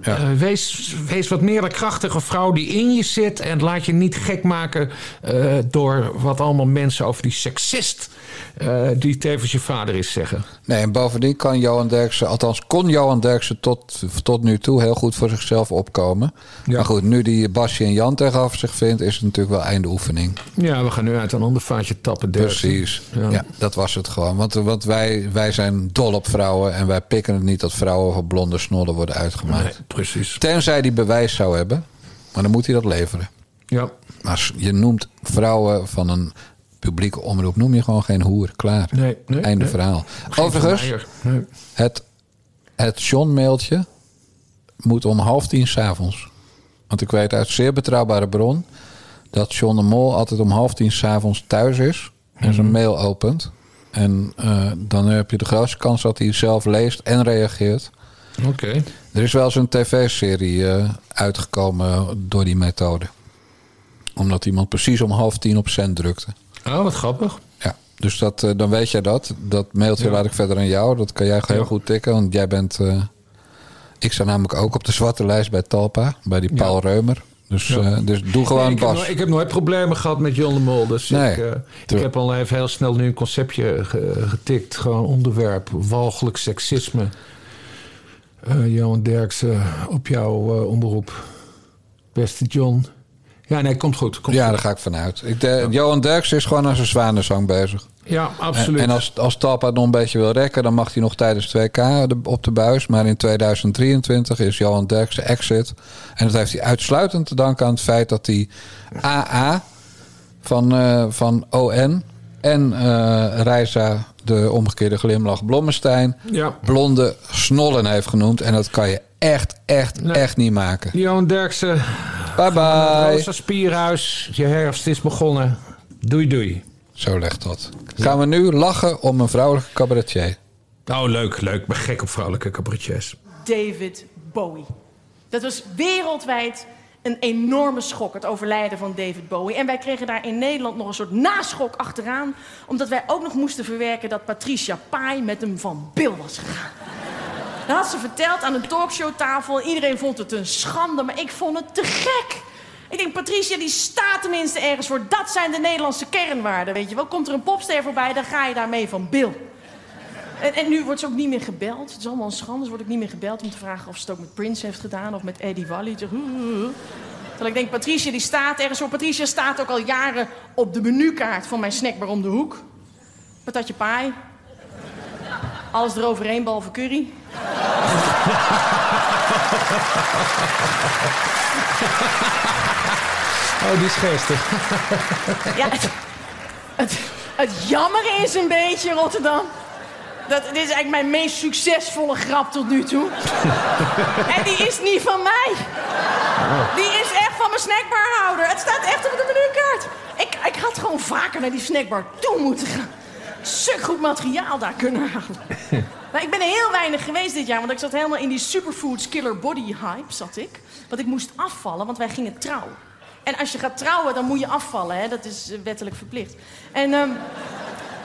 Eh, wees, wees wat meer de krachtige vrouw die in je zit. En laat je niet gek maken eh, door wat allemaal mensen over die seksist... eh, die tevens je vader is zeggen. Nee, en bovendien kan Johan Derksen, althans kon Johan Derksen tot, tot nu toe heel goed voor zichzelf opkomen. Ja. Maar goed, nu die Basje en Jan tegenover zich vindt, is het natuurlijk wel einde oefening. Ja, we gaan nu uit een ander vaatje tappen. Derksen. Precies. Ja. Ja. dat was het gewoon. Want, want wij, wij zijn dol op vrouwen en wij pikken het niet dat vrouwen voor blonde snollen worden uitgemaakt. Nee, precies. Tenzij die bewijs zou hebben, maar dan moet hij dat leveren. Ja. Maar je noemt vrouwen van een publieke omroep, noem je gewoon geen hoer. Klaar. Nee, nee, Einde nee. verhaal. Geen Overigens, het, het John-mailtje moet om half tien s'avonds. Want ik weet uit zeer betrouwbare bron dat John de Mol altijd om half tien s'avonds thuis is en zijn mail opent. En eh, dan heb je de grootste kans dat hij zelf leest en reageert. Oké. Er is wel eens een tv-serie eh, uitgekomen door die methode. Omdat iemand precies om half tien op cent drukte. Oh, wat grappig. Ja, dus dat, eh, dan weet jij dat. Dat mailtje laat ik verder aan jou. Dat kan jij heel goed tikken. Want jij bent... eh, ik sta namelijk ook op de zwarte lijst bij Talpa. Bij die Paul Reumer. Dus, Ja. eh, dus doe gewoon Nee, ik, heb nooit, ik heb nooit problemen gehad met John de Mol. Dus Nee. ik, ik heb al even heel snel nu een conceptje ge- getikt. Gewoon onderwerp, walgelijk seksisme. Eh, Johan Derksen op jouw omroep. Beste John. Ja, nee, komt goed. Komt ja, goed. daar ga ik vanuit. Ik de, Johan Derksen is gewoon aan zijn zwanenzang bezig. Ja, absoluut. En, en als, als Talpa nog een beetje wil rekken, dan mag hij nog tijdens 2K de- op de buis. Maar in 2023 is Johan Derksen exit. En dat heeft hij uitsluitend te danken aan het feit dat hij AA van, eh, van ON en eh Reisa, de omgekeerde glimlach Blommestein, Ja. blonde snollen heeft genoemd. En dat kan je echt, echt, echt niet maken. Johan Derksen. Bye bye. Rosa Spierhuis. Je herfst is begonnen. Doei doei. Zo legt dat. Gaan we nu lachen om een vrouwelijke cabaretier? Oh, leuk, leuk. Ik ben gek op vrouwelijke cabaretiers. David Bowie. Dat was wereldwijd een enorme schok, het overlijden van David Bowie. En wij kregen daar in Nederland nog een soort naschok achteraan... omdat wij ook nog moesten verwerken dat Patricia Pai met hem van Bill was gegaan. Dat had ze verteld aan een talkshowtafel. Iedereen vond het een schande, maar ik vond het te gek. Ik denk, Patricia, die staat tenminste ergens voor. Dat zijn de Nederlandse kernwaarden, weet je wel. Komt er een popster voorbij, dan ga je daarmee van Bill. En, en nu wordt ze ook niet meer gebeld. Het is allemaal een schande. Ze wordt ook niet meer gebeld om te vragen of ze het ook met Prince heeft gedaan of met Eddie Wally. Terwijl ik denk, Patricia die staat ergens voor. Patricia staat ook al jaren op de menukaart van mijn snackbar om de hoek. Patatje paai. Alles eroverheen, behalve curry. [LAUGHS] Oh, die is geestig. Ja, het, het, het jammer is een beetje, Rotterdam... Dat, dit is eigenlijk mijn meest succesvolle grap tot nu toe. [LAUGHS] en die is niet van mij. Die is echt van mijn snackbarhouder. Het staat echt op de menukaart. Ik, ik had gewoon vaker naar die snackbar toe moeten gaan. Suk goed materiaal daar kunnen halen. [LAUGHS] Ik ben er heel weinig geweest dit jaar, want ik zat helemaal in die superfoods killer body hype, zat ik. Want ik moest afvallen, want wij gingen trouwen. En als je gaat trouwen, dan moet je afvallen, hè? dat is eh, wettelijk verplicht. En ehm,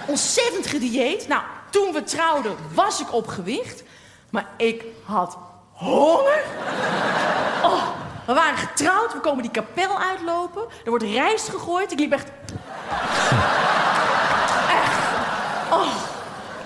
ontzettend gedieet. Nou, toen we trouwden was ik op gewicht, maar ik had honger. Oh, we waren getrouwd, we komen die kapel uitlopen. Er wordt rijst gegooid. Ik liep echt. Oh,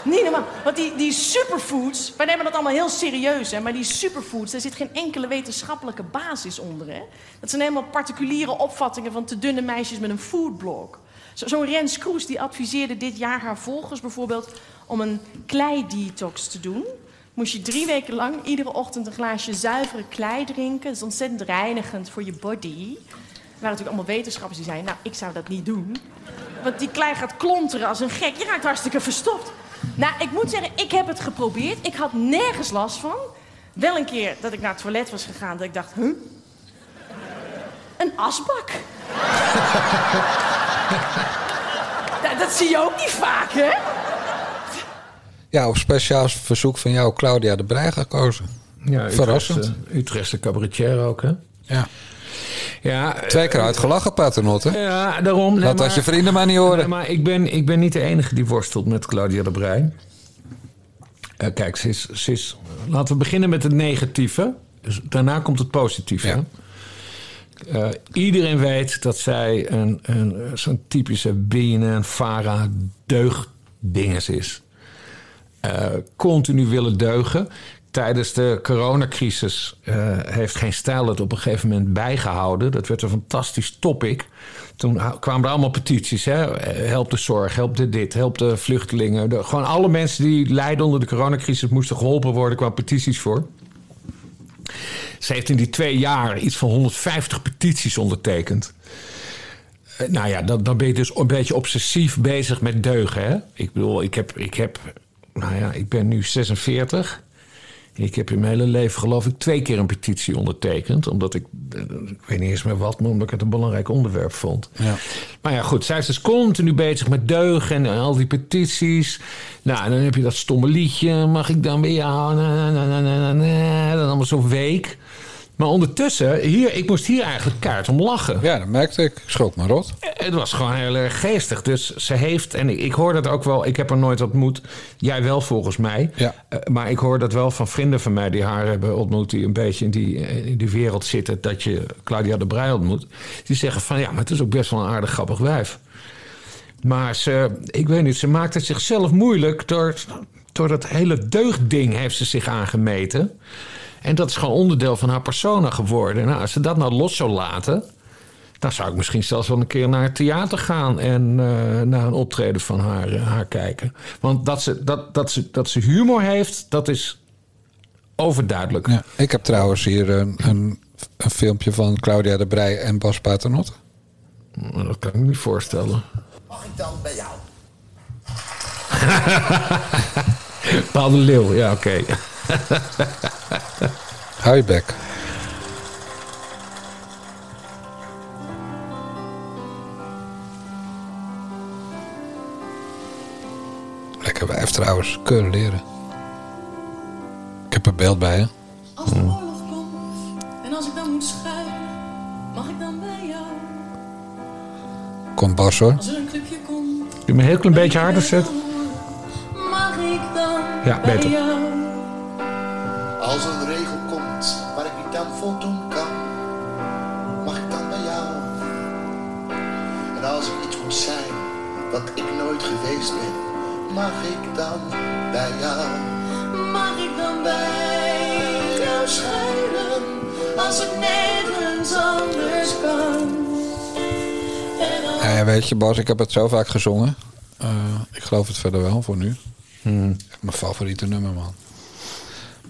niet normaal. Want die, die superfoods, wij nemen dat allemaal heel serieus, hè. Maar die superfoods, daar zit geen enkele wetenschappelijke basis onder, hè. Dat zijn helemaal particuliere opvattingen van te dunne meisjes met een foodblog. Zo- Zo'n Rens Kroes die adviseerde dit jaar haar volgers bijvoorbeeld om een kleidetox te doen. Moest je drie weken lang iedere ochtend een glaasje zuivere klei drinken. Dat is ontzettend reinigend voor je body. Waren natuurlijk allemaal wetenschappers die zeiden, nou, ik zou dat niet doen. Want die klei gaat klonteren als een gek. Je raakt hartstikke verstopt. Nou, ik moet zeggen, ik heb het geprobeerd. Ik had nergens last van. Wel een keer dat ik naar het toilet was gegaan, dat ik dacht, huh? Een asbak. [LAUGHS] dat, dat zie je ook niet vaak, hè? Ja, op speciaal verzoek van jou, Claudia de Breij gekozen. Ja, Verrassend. Utrechtse, Utrechtse cabaretier ook, hè? Ja. Ja, Twee keer uitgelachen, Paternotte. Ja, daarom. Laat dat je vrienden maar niet horen. Nee, maar ik ben, ik ben niet de enige die worstelt met Claudia de Breij. Eh, kijk, ze is, ze is... Laten we beginnen met het negatieve. Dus daarna komt het positieve. Eh, iedereen weet dat zij een, een, zo'n typische BNN, Vara, deugdinges is. Eh, continu willen deugen. Tijdens de coronacrisis eh, heeft Geen Stijl het op een gegeven moment bijgehouden. Dat werd een fantastisch topic. Toen kwamen er allemaal petities. Hè? Eh, Help de zorg, help de dit, help de vluchtelingen. Gewoon alle mensen die lijden onder de coronacrisis moesten geholpen worden. kwamen petities voor. Ze heeft in die twee jaar iets van 150 petities ondertekend. Eh, Nou ja, dan, dan ben je dus een beetje obsessief bezig met deugen. Hè? Ik bedoel, ik heb, ik heb, nou ja, ik ben nu 46. Ik heb in mijn hele leven geloof ik twee keer een petitie ondertekend. Omdat ik, ik weet niet eens meer wat, maar omdat ik het een belangrijk onderwerp vond. Ja. Maar ja, goed, zij is dus continu bezig met deugen en al die petities. Nou, en dan heb je dat stomme liedje. Mag ik dan bij jou? Na, na, na, na, na, na. Dan allemaal zo'n week. Maar ondertussen, hier, ik moest hier eigenlijk kaart om lachen. Ja, dat merkte ik. Ik schrok me rot. Het was gewoon heel erg geestig. Dus ze heeft, en ik, ik hoor dat ook wel, ik heb haar nooit ontmoet. Jij wel volgens mij. Ja. Eh, maar ik hoor dat wel van vrienden van mij die haar hebben ontmoet, die een beetje in die, eh, in die wereld zitten, dat je Claudia de Brij ontmoet. Die zeggen van ja, maar het is ook best wel een aardig grappig wijf. Maar ze, ik weet niet, ze maakt het zichzelf moeilijk door, door dat hele deugdding heeft ze zich aangemeten. En dat is gewoon onderdeel van haar persona geworden. Nou, als ze dat nou los zou laten, dan zou ik misschien zelfs wel een keer naar het theater gaan en eh, naar een optreden van haar, eh, haar kijken. Want dat ze, dat, dat, ze, dat ze humor heeft, dat is overduidelijk. Ja, ik heb trouwens hier een, een, een filmpje van Claudia de Brij en Bas Paternotte. Dat kan ik me niet voorstellen. Mag ik dan bij jou? [LAUGHS] Paul de Leeuw, ja, oké. [LAUGHS] je bek. Lekker wijf trouwens. Keuren leren. Ik heb een beeld bij je. Als de oorlog komt en als ik dan moet schuilen, mag ik dan bij jou? Komt Bas hoor. Als er een clubje komt, Kun je me een heel klein beetje harder zetten? mag ik dan Ja, bij beter. Als er een regel komt waar ik niet aan voldoen kan, mag ik dan bij jou? En als ik iets moet zijn wat ik nooit geweest ben, mag ik dan bij jou? Mag ik dan bij jou schuilen, als het nergens anders kan? En Ja, weet je Bas, ik heb het zo vaak gezongen. Eh, ik geloof het verder wel voor nu. Mijn favoriete nummer man.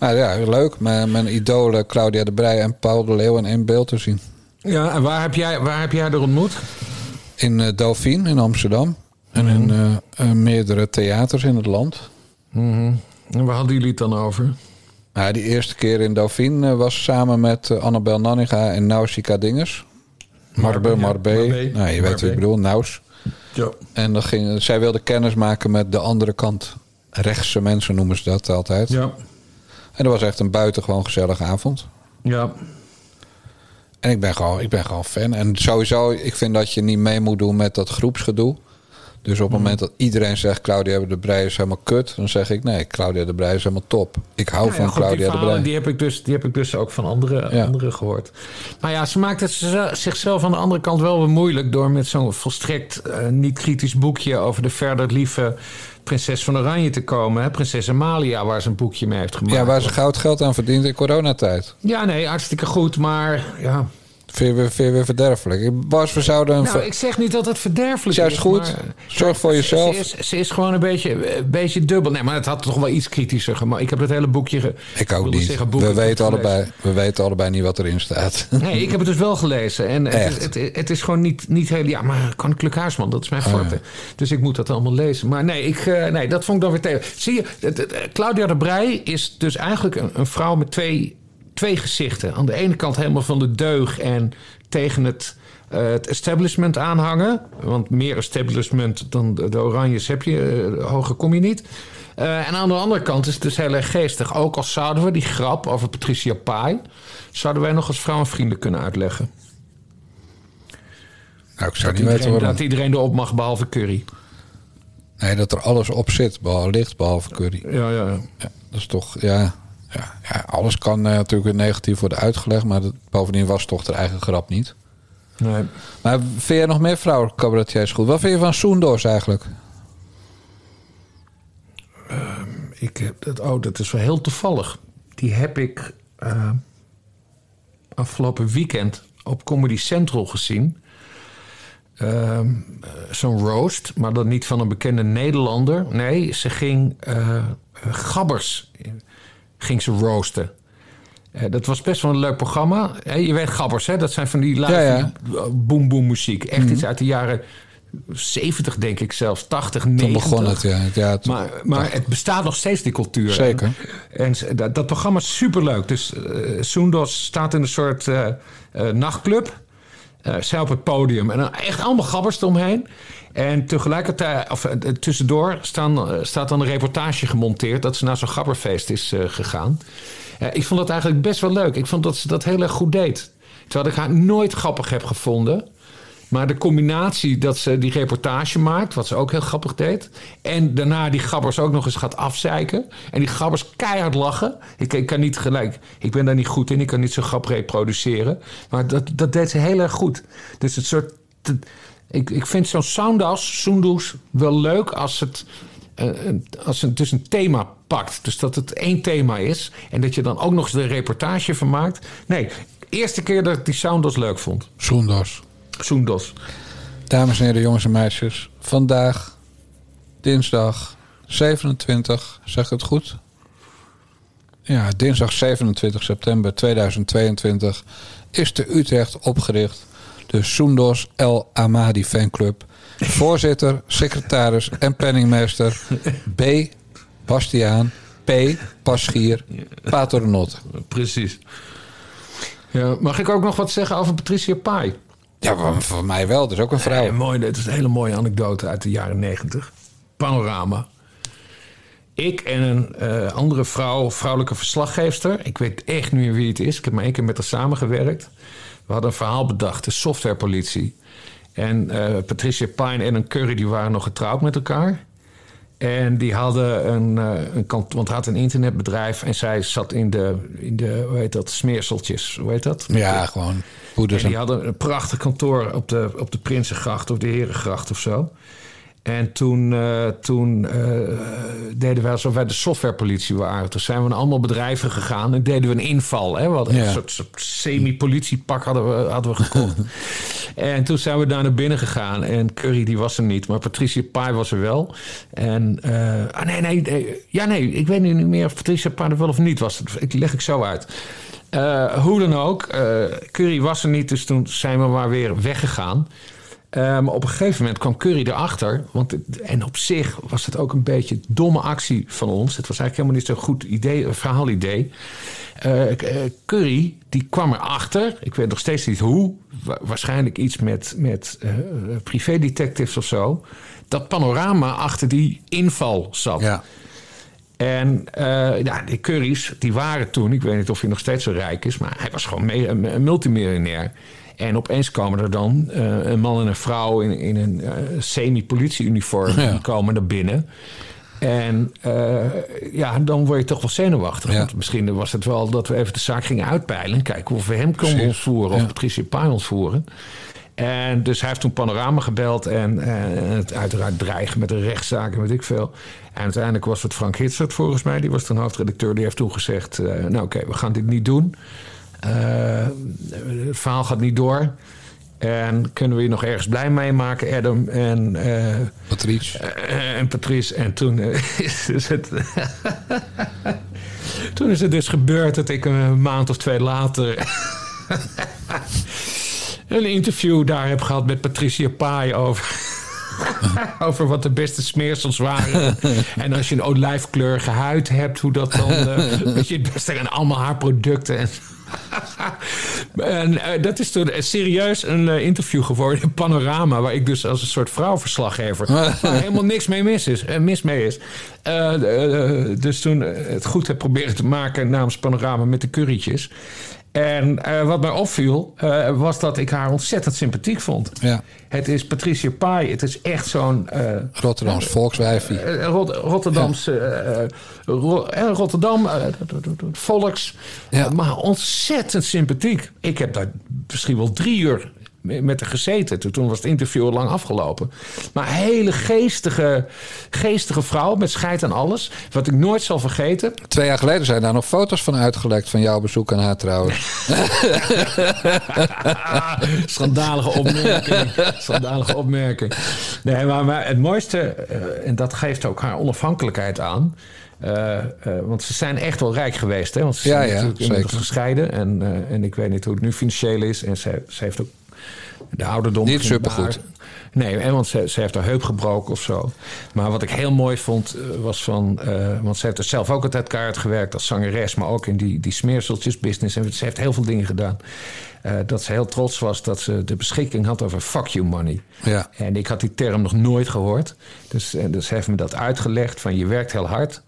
Maar ja, leuk. Mijn, mijn idolen Claudia de Brij en Paul de Leeuw in één beeld te zien. Ja, en waar heb jij, waar heb jij er ontmoet? In eh Dauphine in Amsterdam. En in eh, eh, meerdere theaters in het land. Mhm. En waar hadden jullie het dan over? Nou, die eerste keer in Dauphine was samen met Annabel Nanninga en Nausicaa Dingers. Marbe, ja. Marbe. Nou, je weet wat ik bedoel, Naus. Ja. En dan ging, zij wilde kennis maken met de andere kant. Rechtse mensen noemen ze dat altijd. Ja. En dat was echt een buitengewoon gezellige avond. Ja. En ik ben, gewoon, ik ben gewoon fan. En sowieso, ik vind dat je niet mee moet doen met dat groepsgedoe. Dus op het moment dat iedereen zegt Claudia de Brij is helemaal kut, dan zeg ik nee, Claudia de Brij is helemaal top. Ik hou ja, van goed, Claudia de Brij. Die heb, ik dus, die heb ik dus ook van anderen Ja. anderen gehoord. Maar ja, ze maakt het ze- zichzelf aan de andere kant wel weer moeilijk... door met zo'n volstrekt eh, niet kritisch boekje... over de verder lieve prinses van Oranje te komen. Hè? Prinses Amalia, waar ze een boekje mee heeft gemaakt. Ja, waar ze goud geld aan verdient in coronatijd. Ja, nee, hartstikke goed. Maar ja, Vind je, weer- vind je weer verderfelijk. Bas, we zouden een... Nou, ik zeg niet dat het verderfelijk Is juist is. goed. maar- Zorg voor Ze- jezelf. Ze is, ze is gewoon een beetje, een beetje dubbel. Nee, maar het had toch wel iets kritischer gemaakt. Ik heb het hele boekje... Ge, ik ook niet. zeggen, boek we, weten allebei, we weten allebei niet wat erin staat. Nee, ik heb het dus wel gelezen. En het, het, het, het is gewoon niet, niet heel... Ja, maar Koninklijk Huisman, dat is mijn Oh, forte. ja. Dus ik moet dat allemaal lezen. Maar nee, ik, eh, nee dat vond ik dan weer tegen. Zie je, Claudia de Brij is dus eigenlijk een, een vrouw met twee, twee gezichten. Aan de ene kant helemaal van de deug en tegen het, eh, het establishment aanhangen. Want meer establishment dan de, de Oranjes heb je, eh, hoger kom je niet. Eh, en aan de andere kant is het dus heel erg geestig. Ook al zouden we die grap over Patricia Pai... zouden wij nog als vrouwenvrienden kunnen uitleggen. Nou, ik zou Dat niet weten iedereen, waarom. dat iedereen erop mag, behalve Curry. Nee, dat er alles op zit, behalve licht, behalve curry. Ja, ja, ja. dat is toch, ja, ja, ja alles kan eh, natuurlijk negatief worden uitgelegd, maar dat, bovendien was toch de eigen grap niet. Nee. Maar vind jij nog meer vrouwelijke cabaretiers goed? Wat vind je van Soendoos eigenlijk? Ik heb dat, oh, dat is wel heel toevallig. Die heb ik eh, afgelopen weekend op Comedy Central gezien. Ehm, eh, Zo'n roast, maar dan niet van een bekende Nederlander. Nee, ze ging gabbers ging ze roosten. Eh, dat was best wel een leuk programma. Eh, je weet gabbers, hè? Dat zijn van die live Ja, ja. boom boom muziek. Echt Mhm. iets uit de jaren 70 denk ik zelfs, 80, 90. Toen begon het, ja. ja toen- Maar, maar het bestaat nog steeds, die cultuur. Zeker. En, dat, dat programma is superleuk. Dus eh Soendos staat in een soort eh, eh, nachtclub. Eh, zij op het podium. En echt allemaal gabbers eromheen. En tegelijkertijd, of eh, tussendoor, staan, eh, staat dan een reportage gemonteerd... dat ze naar zo'n gabberfeest is eh, gegaan. Ik vond dat eigenlijk best wel leuk. Ik vond dat ze dat heel erg goed deed. Terwijl ik haar nooit grappig heb gevonden. Maar de combinatie dat ze die reportage maakt, wat ze ook heel grappig deed. En daarna die gabbers ook nog eens gaat afzeiken. En die gabbers keihard lachen. Ik, ik kan niet gelijk, ik ben daar niet goed in. Ik kan niet zo grap reproduceren. Maar dat, dat deed ze heel erg goed. Dus het soort. ik, ik vind zo'n Soundas, Soendoes, wel leuk als het. eh, als het dus een thema pakt. Dus dat het één thema is. En dat je dan ook nog eens de reportage van maakt. Nee, eerste keer dat ik die Soundas leuk vond. Soendos. Soendos. Dames en heren, jongens en meisjes. Vandaag, dinsdag 27, zeg ik het goed? Ja, dinsdag 27 september 2022 is te Utrecht opgericht de Soendos El Amadi Fanclub. Voorzitter, secretaris en penningmeester B. Bastiaan P. Paschier Paternotte. Precies. Ja, mag ik ook nog wat zeggen over Patricia Pai? Ja, voor- mij wel. Dat is ook een vrouw. Mooi, het is een hele mooie anekdote uit de jaren negentig. Panorama. Ik en een eh, andere vrouw, vrouwelijke verslaggeefster. Ik weet echt niet meer wie het is. Ik heb maar één keer met haar samengewerkt. We hadden een verhaal bedacht, de softwarepolitie. En eh, Patricia Pine en een Curry die waren nog getrouwd met elkaar. En die hadden een, eh, een kant, want had een internetbedrijf en zij zat in de, in de hoe heet dat, smeerseltjes, hoe heet dat? Ja, gewoon poeders En die en- hadden een prachtig kantoor op de, op de Prinsengracht of de Herengracht of zo. En toen, eh, toen eh, deden wij alsof wij de softwarepolitie waren. Toen zijn we naar allemaal bedrijven gegaan en deden we een inval. Hè? We hadden Ja. een soort, soort semi-politiepak hadden we, hadden we gekocht. [LAUGHS] en toen zijn we daar naar binnen gegaan. En Curry die was er niet, maar Patricia Pai was er wel. En, eh, ah nee, nee, nee. Ja, nee, ik weet niet meer of Patricia Pai er wel of niet was. Ik leg ik zo uit. Hoe dan ook, Curry was er niet, dus toen zijn we maar weer weggegaan. Maar op een gegeven moment kwam Curry erachter. Want en op zich was het ook een beetje een domme actie van ons. Het was eigenlijk helemaal niet zo'n goed idee, verhaalidee. Eh, Curry, die kwam erachter. Ik weet nog steeds niet hoe. Wa- waarschijnlijk iets met, met eh privédetectives of zo. Dat panorama achter die inval zat. Ja. En eh, ja, die Curry's, die waren toen, ik weet niet of hij nog steeds zo rijk is, maar hij was gewoon een multimiljonair. En opeens komen er dan eh, een man en een vrouw in, in een eh, semi-politieuniform, Ja. komen er binnen. En eh, ja, dan word je toch wel zenuwachtig. Ja. Want misschien was het wel dat we even de zaak gingen uitpeilen. Kijken of we hem konden Precies. ontvoeren of Ja. Patricia Pai ontvoeren. En dus hij heeft toen Panorama gebeld en, het uiteraard dreigen met een rechtszaak en weet ik veel. En uiteindelijk was het Frank Hitsert volgens mij, die was toen hoofdredacteur. Die heeft toen gezegd, nou oké, we gaan dit niet doen. Eh, het verhaal gaat niet door. En kunnen we je nog ergens blij mee maken, Adam en... eh, Patrice. eh, en Patrice. En toen [LAUGHS] is dus het... [LAUGHS] toen is het dus gebeurd dat ik een maand of twee later... [LAUGHS] een interview daar heb gehad met Patricia Pai over... over wat de beste smeersels waren. en als je een olijfkleurige huid hebt, hoe dat dan... weet je, het beste en allemaal haar producten. En, [LAUGHS] en eh, dat is toen eh, serieus een eh, interview geworden in Panorama... waar ik dus als een soort vrouwverslaggever... [LAUGHS] waar helemaal niks mee mis, is, eh, mis mee is. Dus toen het goed heb proberen te maken namens Panorama met de currytjes... En eh, wat mij opviel, eh, was dat ik haar ontzettend sympathiek vond. Ja. Het is Patricia Pai. Het is echt zo'n... eh, Rotterdams volkswijfie. Rot- Rotterdamse... Ro- eh, Rotterdam, volks. Ja. maar ontzettend sympathiek. Ik heb daar misschien wel drie uur met haar gezeten. Toen- was het interview al lang afgelopen. Maar een hele geestige, geestige vrouw met scheid aan alles. Wat ik nooit zal vergeten. Twee jaar geleden zijn daar nog foto's van uitgelekt van jouw bezoek aan haar trouwens. [LAUGHS] Schandalige opmerking. Schandalige opmerking. Nee, maar, maar het mooiste, eh, en dat geeft ook haar onafhankelijkheid aan. eh, eh, want ze zijn echt wel rijk geweest. Hè? Want ze Ja, zijn ja, natuurlijk inmiddels zeker. gescheiden. En, eh, en ik weet niet hoe het nu financieel is. En ze, ze heeft ook De ouderdom. Niet supergoed. Nee, en want ze, ze heeft haar heup gebroken of zo. Maar wat ik heel mooi vond, eh, was van... eh, want ze heeft er zelf ook altijd kaart gewerkt als zangeres... maar ook in die, die smeerseltjesbusiness. En ze heeft heel veel dingen gedaan. Eh, dat ze heel trots was dat ze de beschikking had over fuck you money. Ja. En ik had die term nog nooit gehoord. Dus, dus ze heeft me dat uitgelegd van je werkt heel hard...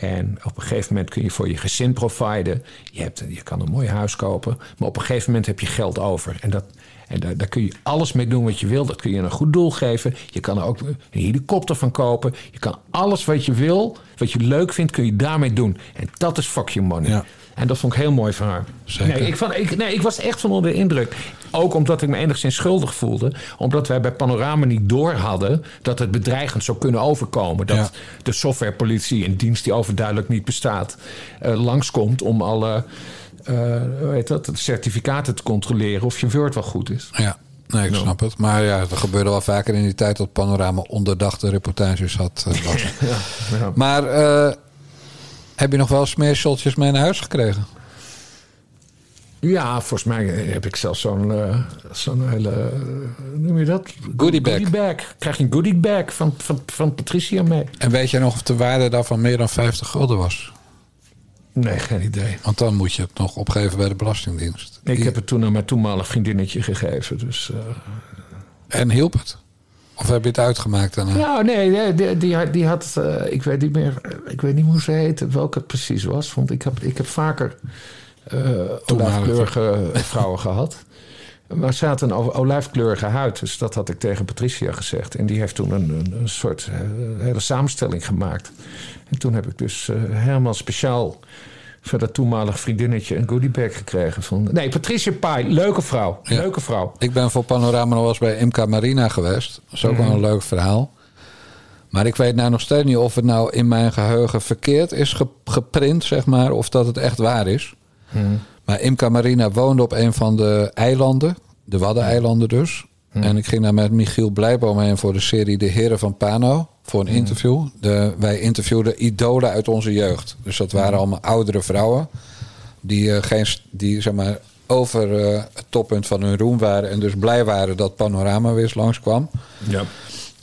En op een gegeven moment kun je voor je gezin providen. Je, hebt, je kan een mooi huis kopen. Maar op een gegeven moment heb je geld over. En, dat, en daar, daar kun je alles mee doen wat je wil. Dat kun je een goed doel geven. Je kan er ook een helikopter van kopen. Je kan alles wat je wil, wat je leuk vindt, kun je daarmee doen. En dat is fuck your money. En dat vond ik heel mooi van haar. Zeker. Nee, ik, vond, ik, nee, ik was echt van onder de indruk. Ook omdat ik me enigszins schuldig voelde. Omdat wij bij Panorama niet door hadden dat het bedreigend zou kunnen overkomen. Dat de softwarepolitie, een dienst die overduidelijk niet bestaat, eh, langskomt om alle eh, hoe heet dat, certificaten te controleren of je Word wel goed is. Ja, nee, ik snap het. Maar ja, er gebeurde wel vaker in die tijd dat Panorama onderdachte reportages had. eh, [LAUGHS] was. ja. Maar eh, heb je nog wel smeershotjes mee naar huis gekregen? Ja, volgens mij heb ik zelfs zo'n eh, zo'n hele, eh, hoe noem je dat? Goodie bag. Goodie bag. Krijg je een goodie bag van, van, van Patricia mee. En weet jij nog of de waarde daarvan meer dan 50 gulden was? Nee, geen idee. Want dan moet je het nog opgeven bij de Belastingdienst. Ik heb het toen aan mijn toenmalig vriendinnetje gegeven. Dus, eh, En hielp het? Of heb je het uitgemaakt daarna? Nou, nee, nee, die, die, had- die had, eh, ik weet niet meer, ik weet niet hoe ze heette, welke het precies was. Want ik heb, ik heb vaker eh olijfkleurige vrouwen gehad. Maar ze had een olijfkleurige huid, dus dat had ik tegen Patricia gezegd. En die heeft toen een, een, een soort eh, hele samenstelling gemaakt. En toen heb ik dus eh, helemaal speciaal voor dat toenmalig vriendinnetje een goodiebag gekregen. Van, nee, Patricia Pai, leuke vrouw. Ja. Leuke vrouw. Ik ben voor Panorama nog wel eens bij Imca Marina geweest. Dat is ook wel Mhm. een leuk verhaal. Maar ik weet nou nog steeds niet of het nou in mijn geheugen verkeerd is ge- geprint, zeg maar. Of dat het echt waar is. Mhm. Maar Imca Marina woonde op een van de eilanden. De Waddeneilanden dus. En ik ging daar met Michiel Blijboom heen voor de serie De Heren van Pano. Voor een interview. De, wij interviewden idolen uit onze jeugd. Dus dat waren allemaal oudere vrouwen. Die, eh, geen, die zeg maar, over eh, het toppunt van hun roem waren. En dus blij waren dat Panorama weer eens langskwam. Ja.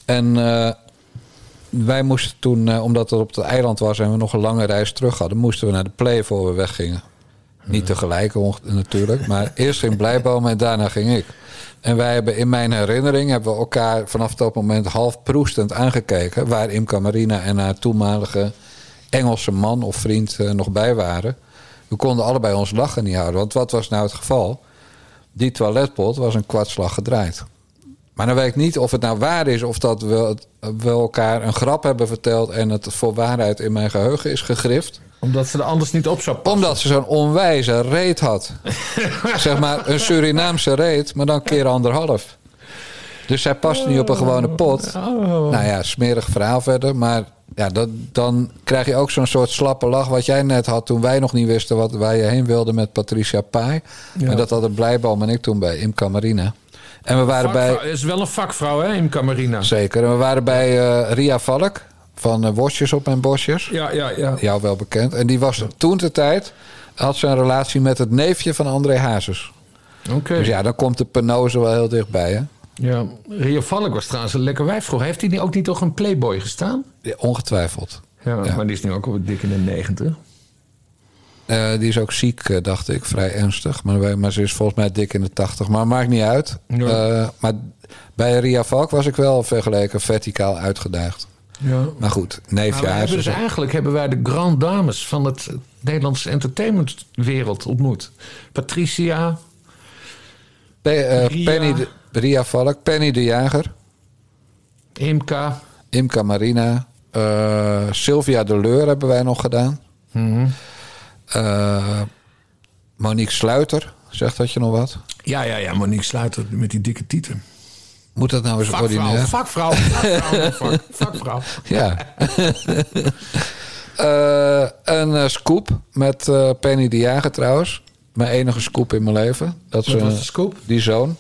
En eh, wij moesten toen, omdat het op het eiland was en we nog een lange reis terug hadden, moesten we naar de play voor we weggingen. Niet tegelijk natuurlijk, maar eerst ging Blijboom en daarna ging ik. En wij hebben in mijn herinnering hebben we elkaar vanaf dat moment half proestend aangekeken. Waar Imca Marina en haar toenmalige Engelse man of vriend eh, nog bij waren. We konden allebei ons lachen niet houden. Want wat was nou het geval? Die toiletpot was een kwartslag gedraaid. Maar dan weet ik niet of het nou waar is of dat we, we elkaar een grap hebben verteld en het voor waarheid in mijn geheugen is gegrift. Omdat ze er anders niet op zou passen. Omdat ze zo'n onwijze reet had. [LAUGHS] zeg maar een Surinaamse reet, maar dan keer anderhalf. Dus zij past niet op een gewone pot. Oh. Nou ja, smerig verhaal verder. Maar ja, dat, dan krijg je ook zo'n soort slappe lach... wat jij net had toen wij nog niet wisten wat, waar je heen wilde met Patricia Pai. Ja. En dat hadden Blijboom en ik toen bij Imca Marina. En we waren bij... Is wel een vakvrouw, hè, in Camarina. Zeker. En we waren bij eh, Ria Valk van Bosjes op mijn Bosjes. Ja, ja, ja. Jou wel bekend. En die was toen de tijd... had ze een relatie met het neefje van André Hazes. Oké. Dus ja, dan komt de penose wel heel dichtbij, hè? Ja, Rio Valk was trouwens een lekker wijf vroeger. Heeft hij ook niet toch een Playboy gestaan? Ja, ongetwijfeld. Ja, maar die is nu ook al dik in de negentig. Eh, die is ook ziek, eh, dacht ik, vrij ernstig. Maar, maar ze is volgens mij dik in de tachtig. Maar maakt niet uit. Ja. Maar bij Ria Valk was ik wel vergeleken verticaal uitgedaagd. Ja. Maar goed, neefje hebben dus eigenlijk hebben wij de grand dames van het Nederlandse entertainmentwereld ontmoet. Patricia. Pe- eh, Ria. Penny de, Ria Valk, Penny de Jager. Imka. Imca Marina. eh, Sylvia de Leur hebben wij nog gedaan. Eh, Monique Sluiter, zegt dat je nog wat? Ja, ja, ja, Monique Sluiter met die dikke tieten. Moet dat nou eens Vakvrouw, ordinair? vakvrouw, vakvrouw, vak- [LAUGHS] vakvrouw. Ja. [LAUGHS] Eh, een eh, scoop met eh, Penny de Jager trouwens. Mijn enige scoop in mijn leven. Dat ze, was de scoop? Die zoon.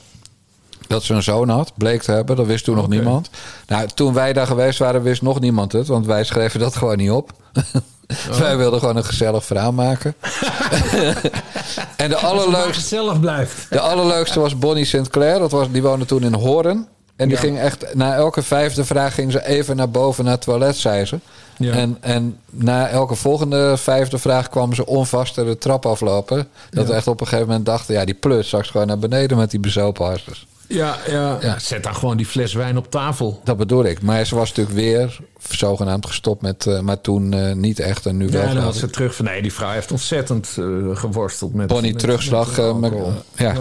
Dat ze een zoon had, bleek te hebben. Dat wist toen nog niemand. Nou, toen wij daar geweest waren, wist nog niemand het. Want wij schreven dat gewoon niet op. [LAUGHS] [LAUGHS] Wij wilden gewoon een gezellig verhaal maken. [LAUGHS] en de allerleukste, gezellig blijft. de allerleukste was Bonnie Sinclair. Dat was, die woonde toen in Horen. En die Ja. ging echt, na elke vijfde vraag ging ze even naar boven naar het toilet, zei ze. Ja. En, en na elke volgende vijfde vraag kwam ze onvaster de trap aflopen. Dat Ja. we echt op een gegeven moment dachten, ja, die plut straks gewoon naar beneden met die bezopen harters. Ja, ja. Ja. Zet dan gewoon die fles wijn op tafel. Dat bedoel ik. Maar ze was natuurlijk weer zogenaamd gestopt met, eh, maar toen eh, niet echt en nu wel. Ja, dan ik. ze terug van nee, die vrouw heeft ontzettend eh, geworsteld met. Bonnie met- terugslag. met ja,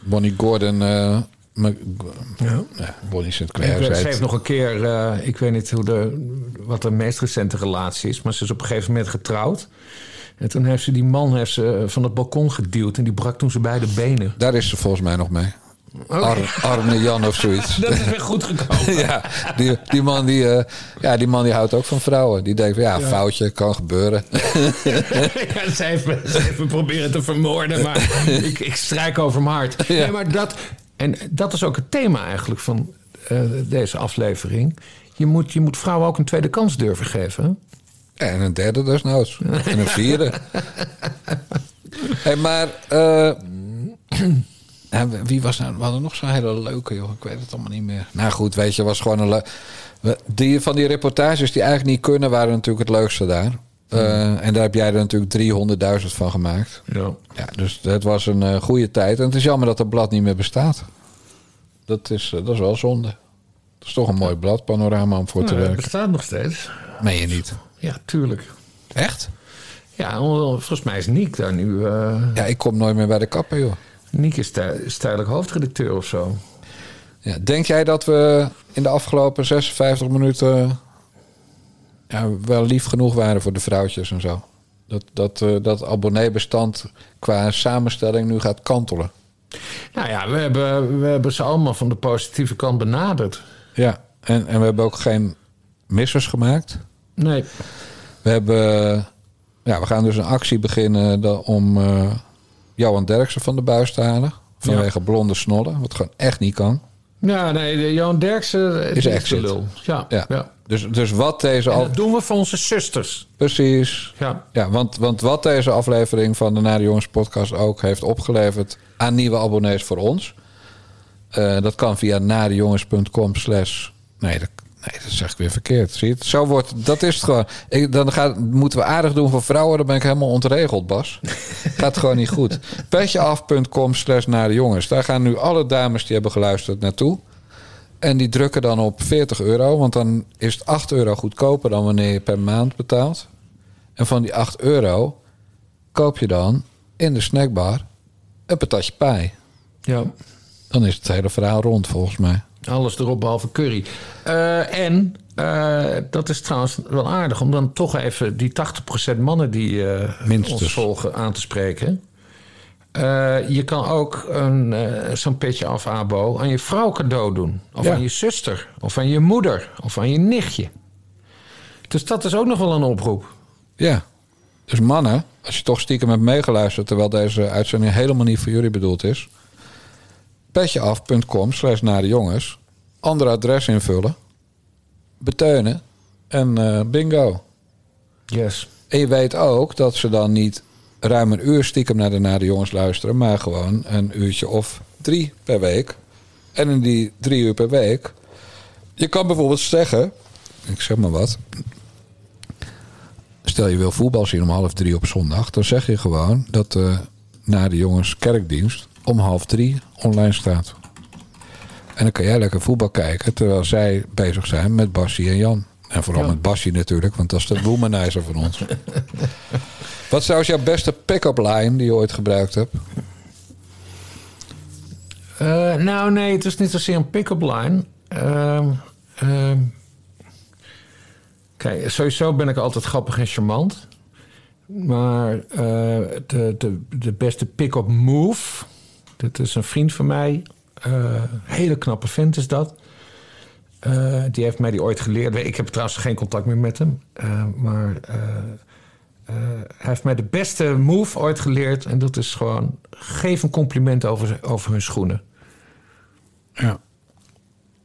Bonnie Gordon. eh, met- Ja. ja, Bonnie Sinclair. ze heeft nog een keer, eh, ik weet niet hoe de, wat de meest recente relatie is, maar ze is op een gegeven moment getrouwd. En toen heeft ze die man heeft ze van het balkon geduwd en die brak toen zijn beide benen. Daar is ze volgens mij nog mee. Oké. Ar- Arne Jan of zoiets. [LAUGHS] Dat is weer goed gekomen. [LAUGHS] ja, die, die, man die, eh, ja, die man die houdt ook van vrouwen. Die denkt van ja, Ja. foutje, kan gebeuren. [LAUGHS] ja, ze, heeft me, ze heeft me proberen te vermoorden, maar ik, ik strijk over mijn hart. Ja. Nee, maar dat, en dat is ook het thema eigenlijk van eh, deze aflevering. Je moet, je moet vrouwen ook een tweede kans durven geven. En een derde desnoods. En een vierde. hey, maar eh, ja, wie was nou? We hadden nog zo'n hele leuke, joh. Ik weet het allemaal niet meer. Nou goed, weet je, was gewoon een leuk. Die van die reportages die eigenlijk niet kunnen, waren natuurlijk het leukste daar. Eh, en daar heb jij er natuurlijk 300.000 van gemaakt. Ja. Ja, dus het was een eh, goede tijd. En het is jammer dat het blad niet meer bestaat. Dat is, eh, dat is wel zonde. Dat is toch een mooi blad, panorama om voor te Nou, het werken. bestaat nog steeds. Meen je niet? Ja, tuurlijk. Echt? Ja, volgens mij is Niek daar nu. Ja, ik kom nooit meer bij de kapper, joh. Niek is, is tijdelijk hoofdredacteur of zo. Ja, denk jij dat we in de afgelopen 56 minuten ja, wel lief genoeg waren voor de vrouwtjes en zo? Dat, dat, eh, dat abonneebestand qua samenstelling nu gaat kantelen. Nou ja, we hebben, we hebben ze allemaal van de positieve kant benaderd. Ja, en, en we hebben ook geen missers gemaakt. Nee. We hebben, ja, we gaan dus een actie beginnen om eh Johan Derksen van de buis te halen. Vanwege blonde snollen, wat gewoon echt niet kan. Ja, nee, de Johan Derksen Is de exit. lul. Ja, Ja. ja. Dus, dus wat deze al. dat doen we voor onze zusters. Precies. Ja. Ja, want, want wat deze aflevering van de Nare Jongens podcast ook heeft opgeleverd aan nieuwe abonnees voor ons. eh, dat kan via narejongens.com slash... Nee dat, nee, dat zeg ik weer verkeerd. Zie je het? Zo wordt, dat is het gewoon. Ik, dan gaat, moeten we aardig doen voor vrouwen. Dan ben ik helemaal ontregeld, Bas. [LAUGHS] Gaat gewoon niet goed. Petjeaf.com slash narejongens. Daar gaan nu alle dames die hebben geluisterd naartoe. En die drukken dan op 40 euro. Want dan is het 8 euro goedkoper dan wanneer je per maand betaalt. En van die 8 euro koop je dan in de snackbar een patatje pie. Ja. Dan is het hele verhaal rond volgens mij. Alles erop behalve curry. Eh, en eh, dat is trouwens wel aardig om dan toch even die 80% mannen die Minstens. ons volgen aan te spreken. Je kan ook een, zo'n petje af abo aan je vrouw cadeau doen. Of Ja. aan je zuster. Of aan je moeder. Of aan je nichtje. Dus dat is ook nog wel een oproep. Ja. Dus mannen, als je toch stiekem hebt meegeluisterd... terwijl deze uitzending helemaal niet voor jullie bedoeld is... petjeaf.com slash naar de jongens... ander adres invullen... beteunen en eh, bingo. Yes. En je weet ook dat ze dan niet ruim een uur stiekem naar de Nare Jongens luisteren... maar gewoon een uurtje of drie per week. En in die drie uur per week... je kan bijvoorbeeld zeggen... ik zeg maar wat... Stel je wil voetbal zien om half drie op zondag... dan zeg je gewoon dat de Nare Jongens kerkdienst... om half drie online staat. En dan kan jij lekker voetbal kijken... terwijl zij bezig zijn met Bassie en Jan. En vooral Ja. met Bassie natuurlijk... want dat is de womanizer van ons. [LAUGHS] Wat is trouwens jouw beste pick-up line die je ooit gebruikt hebt? Eh, nou, nee, het is niet zozeer een pick-up line. Ehm, ehm, kijk, sowieso ben ik altijd grappig en charmant. Maar eh, de, de, de beste pick-up move... Dit is een vriend van mij. eh, hele knappe vent is dat. Eh, die heeft mij die ooit geleerd. Ik heb trouwens geen contact meer met hem. Eh, maar hij heeft mij de beste move ooit geleerd. En dat is gewoon... geef een compliment over, over hun schoenen. Ja.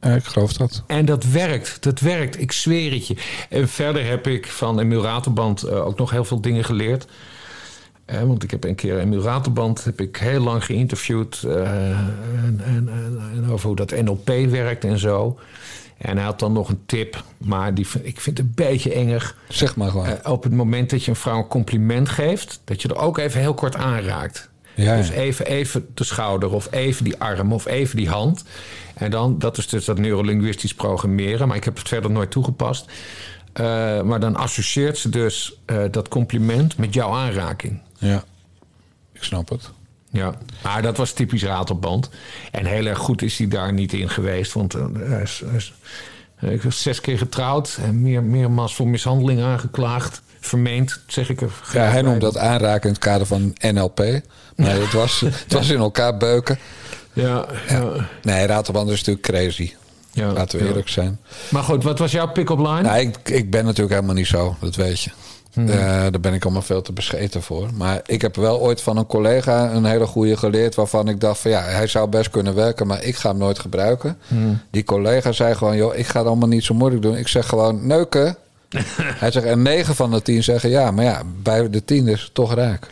Ja, ik geloof dat. En dat werkt, dat werkt, ik zweer het je. En verder heb ik van Emiel Raterband ook nog heel veel dingen geleerd. Want ik heb een keer Emiel Raterband heb ik heel lang geïnterviewd. eh, en, en, en, over hoe dat NLP werkt en zo. En hij had dan nog een tip, maar die, ik vind het een beetje enger. Zeg maar gewoon. Eh, op het moment dat je een vrouw een compliment geeft, dat je er ook even heel kort aanraakt. Ja, dus even, even de schouder of even die arm of even die hand. En dan, dat is dus dat neurolinguistisch programmeren, maar ik heb het verder nooit toegepast. Eh, maar dan associeert ze dus dat compliment met jouw aanraking. Ja, ik snap het. Ja, maar dat was typisch ratelband. En heel erg goed is hij daar niet in geweest. Want eh, hij is, hij is, hij is zes keer getrouwd. En meer, meermaals voor mishandeling aangeklaagd. Vermeend, zeg ik er. Ja, hij noemt dat aanraken in het kader van NLP. Maar het, was, het was in elkaar beuken. Ja, ja. Nee, Raterband is natuurlijk crazy. Ja, Laten we eerlijk zijn. Maar goed, wat was jouw pick-up line? Nou, ik, ik ben natuurlijk helemaal niet zo, dat weet je. Hmm. Eh, daar ben ik allemaal veel te bescheten voor. Maar ik heb wel ooit van een collega een hele goede geleerd... waarvan ik dacht van ja, hij zou best kunnen werken... maar ik ga hem nooit gebruiken. Hmm. Die collega zei gewoon, joh, ik ga het allemaal niet zo moeilijk doen. Ik zeg gewoon, neuken. [LAUGHS] hij zegt, en negen van de tien zeggen ja. Maar ja, bij de tien is het toch raak.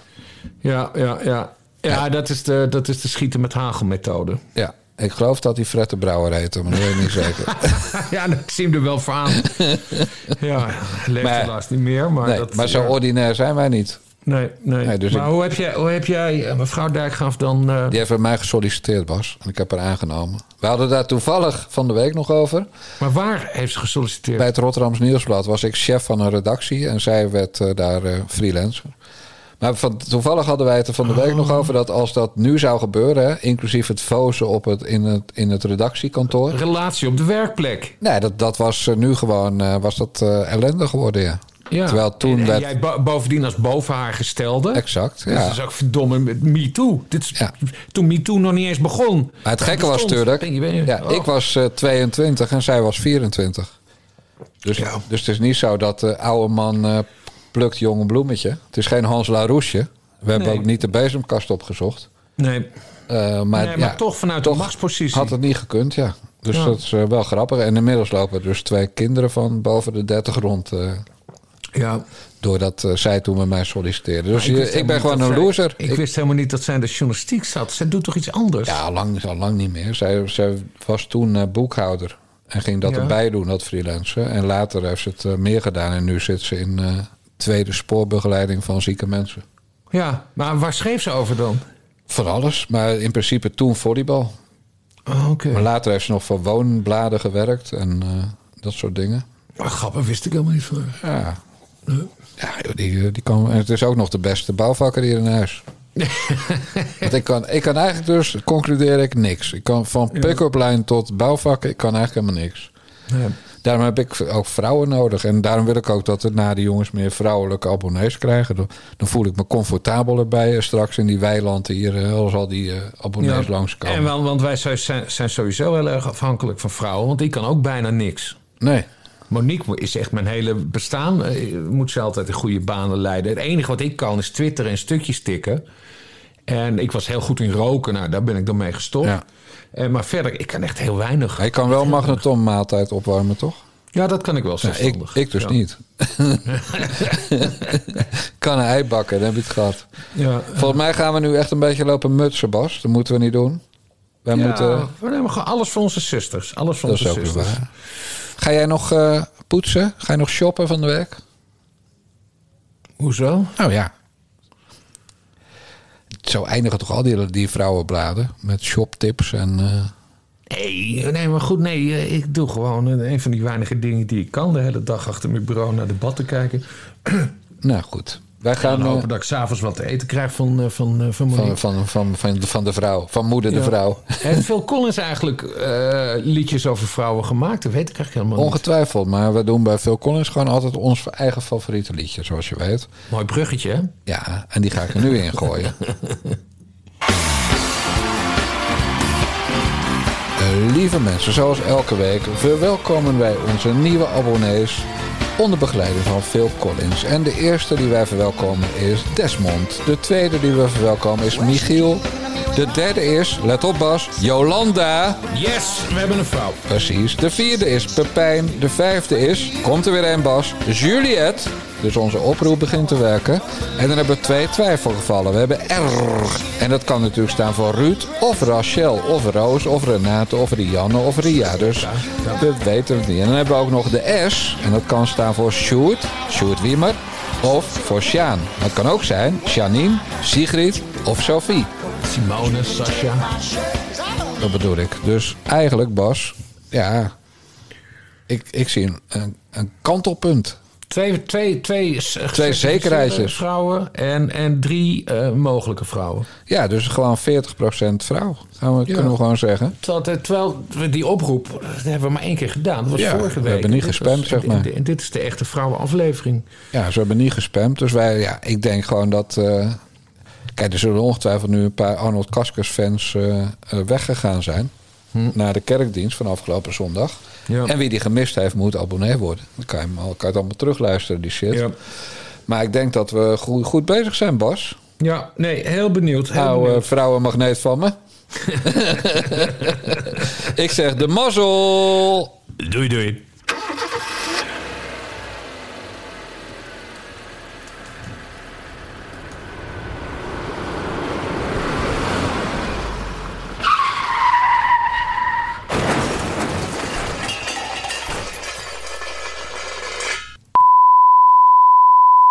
Ja, ja, ja. Ja, Dat, is de, dat is de schieten met hagel methode. Ja, ik geloof dat hij Fred de Brouwer heette, maar dat weet ik niet zeker. [LAUGHS] ja, dat zie hem er wel voor aan. [LAUGHS] ja, leeft helaas niet meer. Maar, nee, dat, maar zo ja. ordinair zijn wij niet. Nee, nee. Nee, dus maar ik- hoe, heb jij, hoe heb jij, eh, mevrouw Dijkgraaf, dan... eh, Die heeft bij mij gesolliciteerd, Bas. En ik heb haar aangenomen. We hadden daar toevallig van de week nog over. Maar waar heeft ze gesolliciteerd? Bij het Rotterdams Nieuwsblad was ik chef van een redactie. En zij werd eh, daar eh, freelancer. Maar van, toevallig hadden wij het er van de week nog over... dat als dat nu zou gebeuren... Inclusief het fozen op het, in, het, in het redactiekantoor... Relatie op de werkplek. Nee, dat, dat was eh, nu gewoon eh, was dat, eh, ellende geworden, ja. Ja. Terwijl toen en, en werd... jij bo- bovendien als boven haar gestelde. Exact, Dat ja. is ook verdomme met MeToo. Dit is, Toen MeToo nog niet eens begon. Maar het gekke Dat was natuurlijk... Je Ja, oh. Ik was eh, 22 en zij was 24. Dus, dus het is niet zo dat de oude man plukt jonge bloemetje. Het is geen Hans Laroesje. We hebben ook niet de bezemkast opgezocht. Nee. Eh, maar Nee, maar ja, toch vanuit de machtspositie. Had het niet gekund, ja. Dus Ja. dat is eh, wel grappig. En inmiddels lopen er dus twee kinderen van boven de 30 rond. eh, Ja. Doordat zij toen met mij solliciteerde. Dus je- ik, helemaal ben gewoon een zij- loser. Ik, wist helemaal niet dat zij in de journalistiek zat. Zij doet toch iets anders? Ja, al lang, al lang niet meer. Zij, zij was toen boekhouder. En ging dat Ja. erbij doen, dat freelancen. En later heeft ze het meer gedaan. En nu zit ze in tweede spoorbegeleiding van zieke mensen. Ja, maar waar schreef ze over dan? Van alles. Maar in principe toen volleybal. Oh, oké. Maar later heeft ze nog voor woonbladen gewerkt. En eh, dat soort dingen. Maar grappig, wist ik helemaal niet van. Ja. Ja, die, die kan, en het is ook nog de beste bouwvakker hier in huis. [LAUGHS] Want ik kan, ik kan eigenlijk dus, concludeer ik, niks. Ik kan van pick-up line tot bouwvakken, ik kan eigenlijk helemaal niks. Ja. Daarom heb ik ook vrouwen nodig. En daarom wil ik ook dat het na de jongens meer vrouwelijke abonnees krijgen. Dan, dan voel ik me comfortabeler bij eh, straks in die weilanden hier. eh, Als al die eh, abonnees langskomen. En wel, want wij zijn, zijn sowieso heel erg afhankelijk van vrouwen. Want ik kan ook bijna niks. Nee. Monique is echt mijn hele bestaan. Moet ze altijd in goede banen leiden. Het enige wat ik kan is twitteren en stukjes tikken. En ik was heel goed in roken. Nou, daar ben ik dan mee gestopt. Ja. En, maar verder, ik kan echt heel weinig. Hij kan wel magnetommaaltijd opwarmen, toch? Ja, dat kan ik wel Ja, ik, ik dus Ja. niet. [LAUGHS] kan een ei bakken, dan heb je het gehad. Ja. Volgens mij gaan we nu echt een beetje lopen mutsen, Bas. Dat moeten we niet doen. Wij Ja, moeten... we nemen gewoon alles voor onze zusters. Alles voor Dat onze zusters. waar. Ga jij nog eh, poetsen? Ga je nog shoppen van de week? Hoezo? Nou ja. Zo eindigen toch al die, die vrouwenbladen met shoptips en... eh, Nee, nee, maar goed, nee. eh, Ik doe gewoon eh, een van die weinige dingen die ik kan. De hele dag achter mijn bureau naar debatten kijken. nou goed. Wij En gaan dan eh, hopen dat ik s'avonds wat te eten krijg van, eh, van, eh, van van, Monique. van, van, van, de, van de vrouw. Van moeder de vrouw. Heeft [LAUGHS] Phil Collins eigenlijk liedjes over vrouwen gemaakt? Dat weet ik eigenlijk helemaal niet. Ongetwijfeld, maar we doen bij Phil Collins gewoon altijd ons eigen favoriete liedje, zoals je weet. Mooi bruggetje, hè? Ja, en die ga ik er nu in gooien. [LAUGHS] Lieve mensen, zoals elke week verwelkomen wij onze nieuwe abonnees onder begeleiding van Phil Collins. En de eerste die wij verwelkomen is Desmond. De tweede die we verwelkomen is Michiel. De derde is, let op Bas, Jolanda. Yes, we hebben een vrouw. Precies. De vierde is Pepijn. De vijfde is, komt er weer een Bas, Juliette. Dus onze oproep begint te werken. En dan hebben we twee twijfelgevallen. We hebben R. En dat kan natuurlijk staan voor Ruud, of Rachel, of Roos, of Renate, of Rianne, of Ria. Dus dat weten we niet. En dan hebben we ook nog de S. En dat kan staan voor Sjoerd, Sjoerd Wiemer. Of voor Sjaan. Dat kan ook zijn Janine, Sigrid of Sophie. Simone, Sascha. Dat bedoel ik. Dus eigenlijk, Bas, ja, ik, ik zie een, een, een kantelpunt. Twee, twee, twee, Twee zekerheidjes. vrouwen en, en drie eh, mogelijke vrouwen. Ja, dus gewoon 40% vrouw, gaan we, Ja. kunnen we gewoon zeggen. Terwijl, terwijl we die oproep, dat hebben we maar één keer gedaan. Dat was Ja, vorige we week. hebben niet gespamd, was- zeg maar. En, en dit is de echte vrouwenaflevering. Ja, ze hebben niet gespamd. Dus wij, ja, ik denk gewoon dat. eh, kijk, er zullen ongetwijfeld nu een paar Arnold Kaskus fans eh, eh, weggegaan zijn. Naar de kerkdienst van afgelopen zondag. Ja. En wie die gemist heeft, moet abonnee worden. Dan kan je, hem al, kan je het allemaal terugluisteren, die shit. Ja. Maar ik denk dat we goed, goed bezig zijn, Bas. Ja, nee, heel benieuwd. Heel Oude benieuwd. vrouwenmagneet van me. [LAUGHS] [LAUGHS] ik zeg de mazzel. Doei, doei.